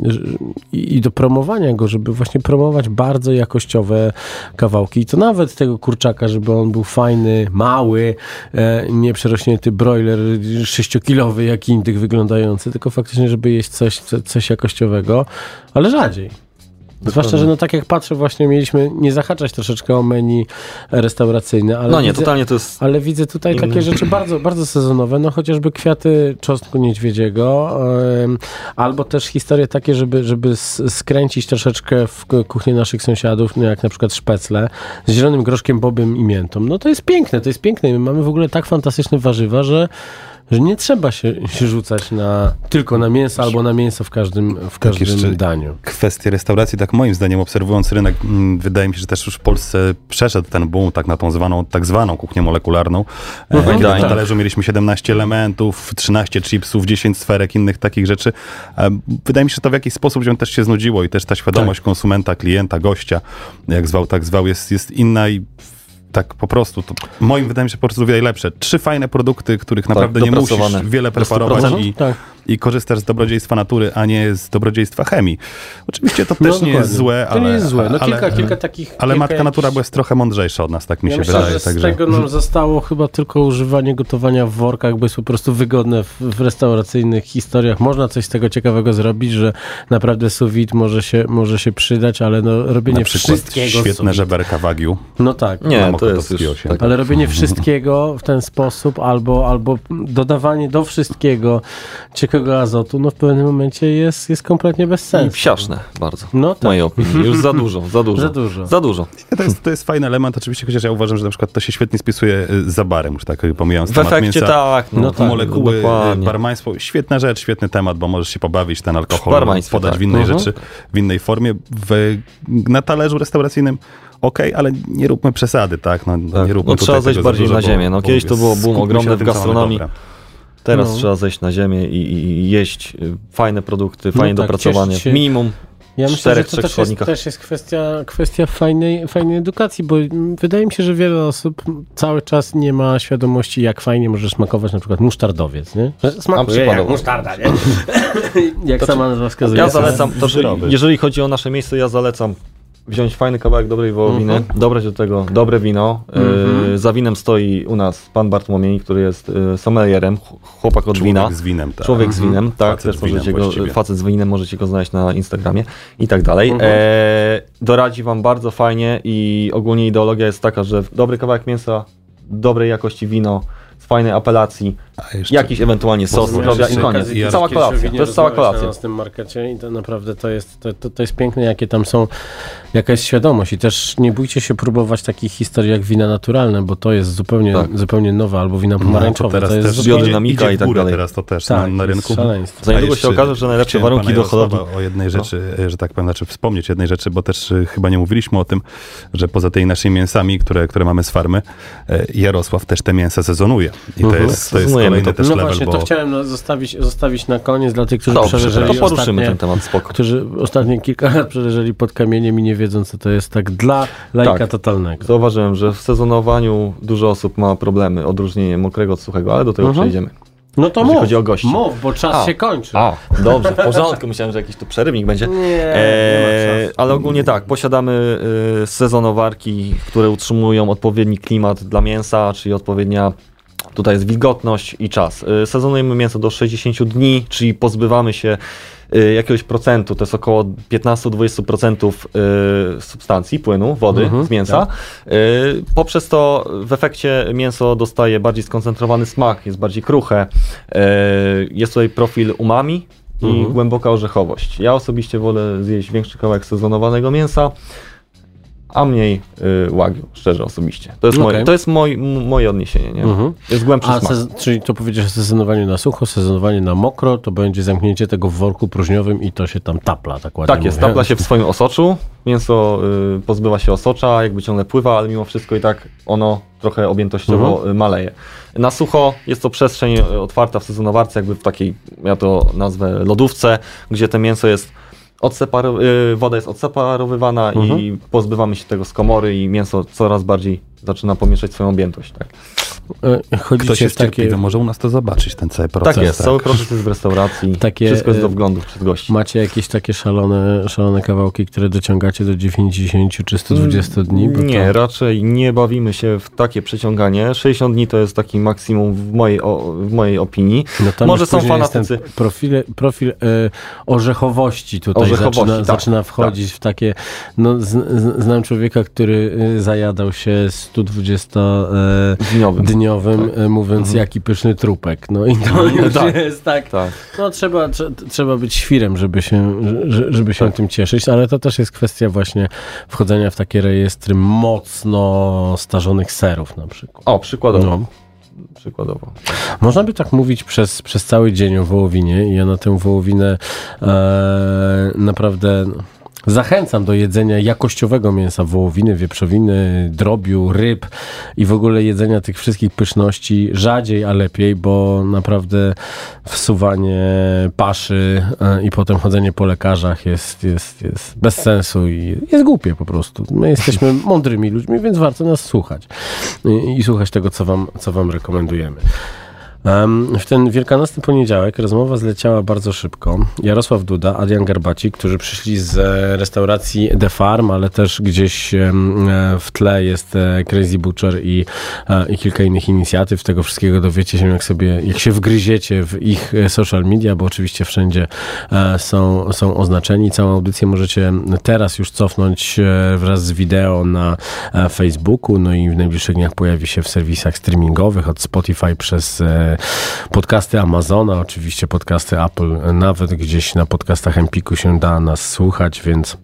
i, i do promowania go, żeby właśnie promować bardzo jakościowe kawałki. I to nawet tego kurczaka, żeby on był fajny, mały, e, nie przerośnięty broiler sześciokilowy, jak indyk wyglądający, tylko faktycznie, żeby jeść coś, co- coś jakościowego, ale rzadziej. Zwłaszcza, że no tak jak patrzę, właśnie mieliśmy nie zahaczać troszeczkę o menu restauracyjne, ale No nie, widzę- totalnie to jest... ale widzę tutaj Inny. takie rzeczy bardzo, bardzo sezonowe, no chociażby kwiaty czosnku niedźwiedziego, albo też historie takie, żeby, żeby skręcić troszeczkę w ku- kuchnię naszych sąsiadów, no jak na przykład szpecle z zielonym groszkiem bobem i miętą. No to jest piękne, to jest piękne. My mamy w ogóle tak fantastyczne warzywa, że że nie trzeba się, się rzucać na, tylko na mięso albo na mięso w każdym, w każdym jeszcze- daniu. kwestie restauracji, tak moim zdaniem, obserwując rynek, mm, wydaje mi się, że też już w Polsce przeszedł ten boom tak na tą zwaną, tak zwaną kuchnię molekularną. E, Mhm. Kiedy Tak. na talerzu mieliśmy 17 elementów, 13 chipsów, 10 sferek, innych takich rzeczy. E, Wydaje mi się, że to w jakiś sposób się też się znudziło i też ta świadomość konsumenta, klienta, gościa, jak zwał, tak zwał, jest, jest inna i tak po prostu, to moim wydaje mi się po prostu wiele lepsze. Trzy fajne produkty, których naprawdę nie musisz wiele Do 100%. preparować i, Tak. I korzystasz z dobrodziejstwa natury, a nie z dobrodziejstwa chemii. Oczywiście to też nie jest No złe, To ale... nie jest złe. No ale, kilka, kilka takich... ale kilka matka natura była trochę mądrzejsza od nas, tak mi Ja się myślę, wydaje. że z Także... tego nam zostało chyba tylko używanie gotowania w workach, bo jest po prostu wygodne w, w restauracyjnych historiach. Można coś z tego ciekawego zrobić, że naprawdę vide może się, może się przydać, ale no, robienie wszystkiego świetne żeberka Wagyu. No tak. Nie, to jest już... Tak. Ale robienie wszystkiego w ten sposób, albo, albo dodawanie do wszystkiego ciekłego azotu, no w pewnym momencie jest, jest kompletnie bez I sensu. psiaszne bardzo, No w tak. mojej opinii. Już za dużo, za dużo. Za dużo. Za dużo. To jest, to jest fajny element, oczywiście, chociaż ja uważam, że na przykład to się świetnie spisuje y, za barem, już tak pomijając W temat efekcie mięsa. tak, no, No tak, molekuły, y, dokładnie. barmaństwo, świetna rzecz, świetny temat, bo możesz się pobawić, ten alkohol podać tak. w innej Mhm. rzeczy, w innej formie. W, na talerzu restauracyjnym okej, ale nie róbmy przesady, tak? No, Tak. Nie róbmy No, trzeba tutaj zejść tego za bardziej dużo, na ziemię. No, kiedyś to było boom ogromny w gastronomii. Teraz No. trzeba zejść na ziemię i, i, i jeść y, fajne produkty, fajnie tak, dopracowane. cieszyć się- Minimum Ja myślę, że czterech, to też jest, też jest kwestia, kwestia fajnej, fajnej edukacji, bo mm, wydaje mi się, że wiele osób cały czas nie ma świadomości, jak fajnie może smakować na przykład musztardowiec, nie? Smakuje jak musztarda, nie? jak sama nazwa wskazuje. Ja zalecam, to, jeżeli chodzi o nasze miejsce, ja zalecam wziąć fajny kawałek dobrej wołowiny, Mhm. dobrać do tego dobre wino. Y, za winem stoi u nas pan Bartłomiej, który jest y, sommelierem, ch- chłopak od wina. Człowiek z winem, tak. Człowiek z winem, tak, Facet też z winem możecie go, właściwie. facet z winem, możecie go znaleźć na Instagramie i tak dalej. Mhm. E, doradzi wam bardzo fajnie i ogólnie ideologia jest taka, że dobry kawałek mięsa, dobrej jakości wino, z fajnej apelacji, jakiś ewentualnie sos, drobia i koniec. I cała kolacja, to jest cała kolacja. Na tym markecie i to naprawdę to jest, to, to, to jest piękne, jakie tam są, jaka jest świadomość i też nie bójcie się próbować takich historii jak wina naturalne, bo to jest zupełnie, Tak. zupełnie nowe, albo wina No, pomarańczowe. to teraz jest też zupełnie... biodynamika idzie i tak dalej. teraz to też Tak, na, na rynku. Za niedługo się okaże, że najlepsze warunki pana do hodowli. Jarosława o jednej rzeczy, że tak powiem, znaczy wspomnieć jednej rzeczy, bo też y, chyba nie mówiliśmy o tym, że poza tymi naszymi mięsami, które, które mamy z farmy, y, Jarosław też te mięsa sezonuje. I to Mhm. jest, to jest kolejny to. też No level, właśnie, bo to chciałem no, zostawić, zostawić na koniec dla tych, którzy Dobrze, przeżyli to poruszymy ten temat, spoko. którzy ostatnie kilka lat przeleżeli pod kamieniem i nie wiedzą, co to jest tak dla laika Tak. totalnego. Zauważyłem, że w sezonowaniu dużo osób ma problemy, odróżnienie mokrego od suchego, ale do tego Mhm. przejdziemy. No to mów, chodzi o gości. mów, bo czas A. się kończy. A, dobrze, w porządku. Myślałem, że jakiś tu przerywnik będzie. Nie, nie ma Eee, ale ogólnie tak, posiadamy y, sezonowarki, które utrzymują odpowiedni klimat dla mięsa, czyli odpowiednia tutaj jest wilgotność i czas. Y, sezonujemy mięso do 60 dni, czyli pozbywamy się y, jakiegoś procentu, to jest około 15-20% y, substancji, płynu, wody Mhm, z mięsa. Y, poprzez to w efekcie mięso dostaje bardziej skoncentrowany smak, jest bardziej kruche. Jest tutaj profil umami i Mhm. głęboka orzechowość. Ja osobiście wolę zjeść większy kawałek sezonowanego mięsa, a mniej y, łagiu, szczerze osobiście. To jest, Okej. moje, to jest moj, moje odniesienie, nie? Mhm. Jest głębszy A czyli to powiedziesz o sezonowaniu na sucho, sezonowanie na mokro, to będzie zamknięcie tego w worku próżniowym i to się tam tapla, tak ładnie Tak jest, mówię. tapla się w swoim osoczu, mięso y, pozbywa się osocza, jakby ciągle pływa, ale mimo wszystko i tak ono trochę objętościowo Mhm. y, maleje. Na sucho jest to przestrzeń y, otwarta w sezonowarce, jakby w takiej, ja to nazwę lodówce, gdzie to mięso jest odseparo- y, woda jest odseparowywana Mhm. i pozbywamy się tego z komory i mięso coraz bardziej zaczyna pomieszać swoją objętość. Tak, Chodzicie ktoś jest w takie... cierpliwy, może u nas to zobaczyć, ten cały proces. tak jest, cały proces jest w restauracji, Takie, wszystko jest do wglądu przez gości. Macie jakieś takie szalone, szalone kawałki, które dociągacie do 90 czy 120 dni? Bo Nie, to... raczej nie bawimy się w takie przeciąganie. 60 dni to jest taki maksimum w mojej, o, w mojej opinii. No Może już są fanatycy. Profil, profil e, orzechowości tutaj Orzechowości, zaczyna, tak, zaczyna wchodzić w takie. No, z, z, znam człowieka, który e, zajadał się 120 e, Dniowym. Dniowym, e, mówiąc jaki pyszny trupek. No i to już tak. jest tak. Tak. No trzeba, trze, trzeba być świrem, żeby się, że- żeby się tym cieszyć, ale to też jest kwestia właśnie wchodzenia w takie rejestry mocno starzonych serów na przykład. O, przykładowo. No. Przykładowo. Można by tak mówić przez, przez cały dzień o wołowinie i ja na tę wołowinę e, naprawdę no, zachęcam do jedzenia jakościowego mięsa wołowiny, wieprzowiny, drobiu, ryb i w ogóle jedzenia tych wszystkich pyszności rzadziej, a lepiej, bo naprawdę wsuwanie paszy e, i potem chodzenie po lekarzach jest, jest, jest bez sensu i jest głupie po prostu. My jesteśmy mądrymi ludźmi, więc warto nas słuchać i, i słuchać tego, co wam, co wam rekomendujemy. W ten wielkanocny poniedziałek rozmowa zleciała bardzo szybko. Jarosław Duda, Adrian Garbaci, którzy przyszli z e, restauracji The Farm, ale też gdzieś e, w tle jest e, Crazy Butcher i, i kilka innych inicjatyw. Tego wszystkiego dowiecie się, jak sobie, jak się wgryziecie w ich social media, bo oczywiście wszędzie są, są oznaczeni. Całą audycję możecie teraz już cofnąć wraz z wideo na Facebooku, no i w najbliższych dniach pojawi się w serwisach streamingowych od Spotify przez podcasty Amazona, oczywiście podcasty Apple, nawet gdzieś na podcastach Empiku się da nas słuchać, więc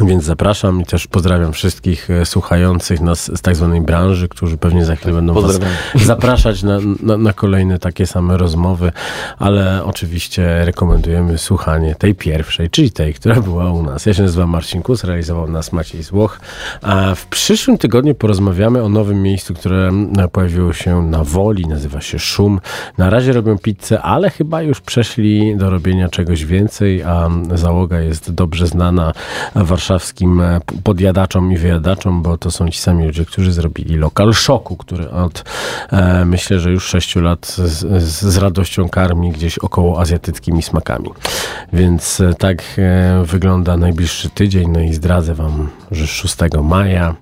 Więc zapraszam i też pozdrawiam wszystkich e, słuchających nas z tak zwanej branży, którzy pewnie za chwilę będą was zapraszać na, na, na kolejne takie same rozmowy, ale oczywiście rekomendujemy słuchanie tej pierwszej, czyli tej, która była u nas. Ja się nazywam Marcin Kus, realizował nas Maciej Złoch, a w przyszłym tygodniu porozmawiamy o nowym miejscu, które e, pojawiło się na Woli, nazywa się Szum. Na razie robią pizzę, ale chyba już przeszli do robienia czegoś więcej, a załoga jest dobrze znana warszawskim e, podjadaczom i wyjadaczom, bo to są ci sami ludzie, którzy zrobili lokal szoku, który od e, myślę, że już sześciu lat z, z, z radością karmi gdzieś około azjatyckimi smakami. Więc e, tak e, wygląda najbliższy tydzień, no i zdradzę wam, że 6 maja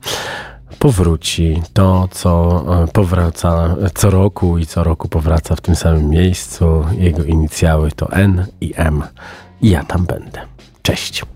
powróci to, co e, powraca co roku i co roku powraca w tym samym miejscu. Jego inicjały to N i M. I ja tam będę. Cześć.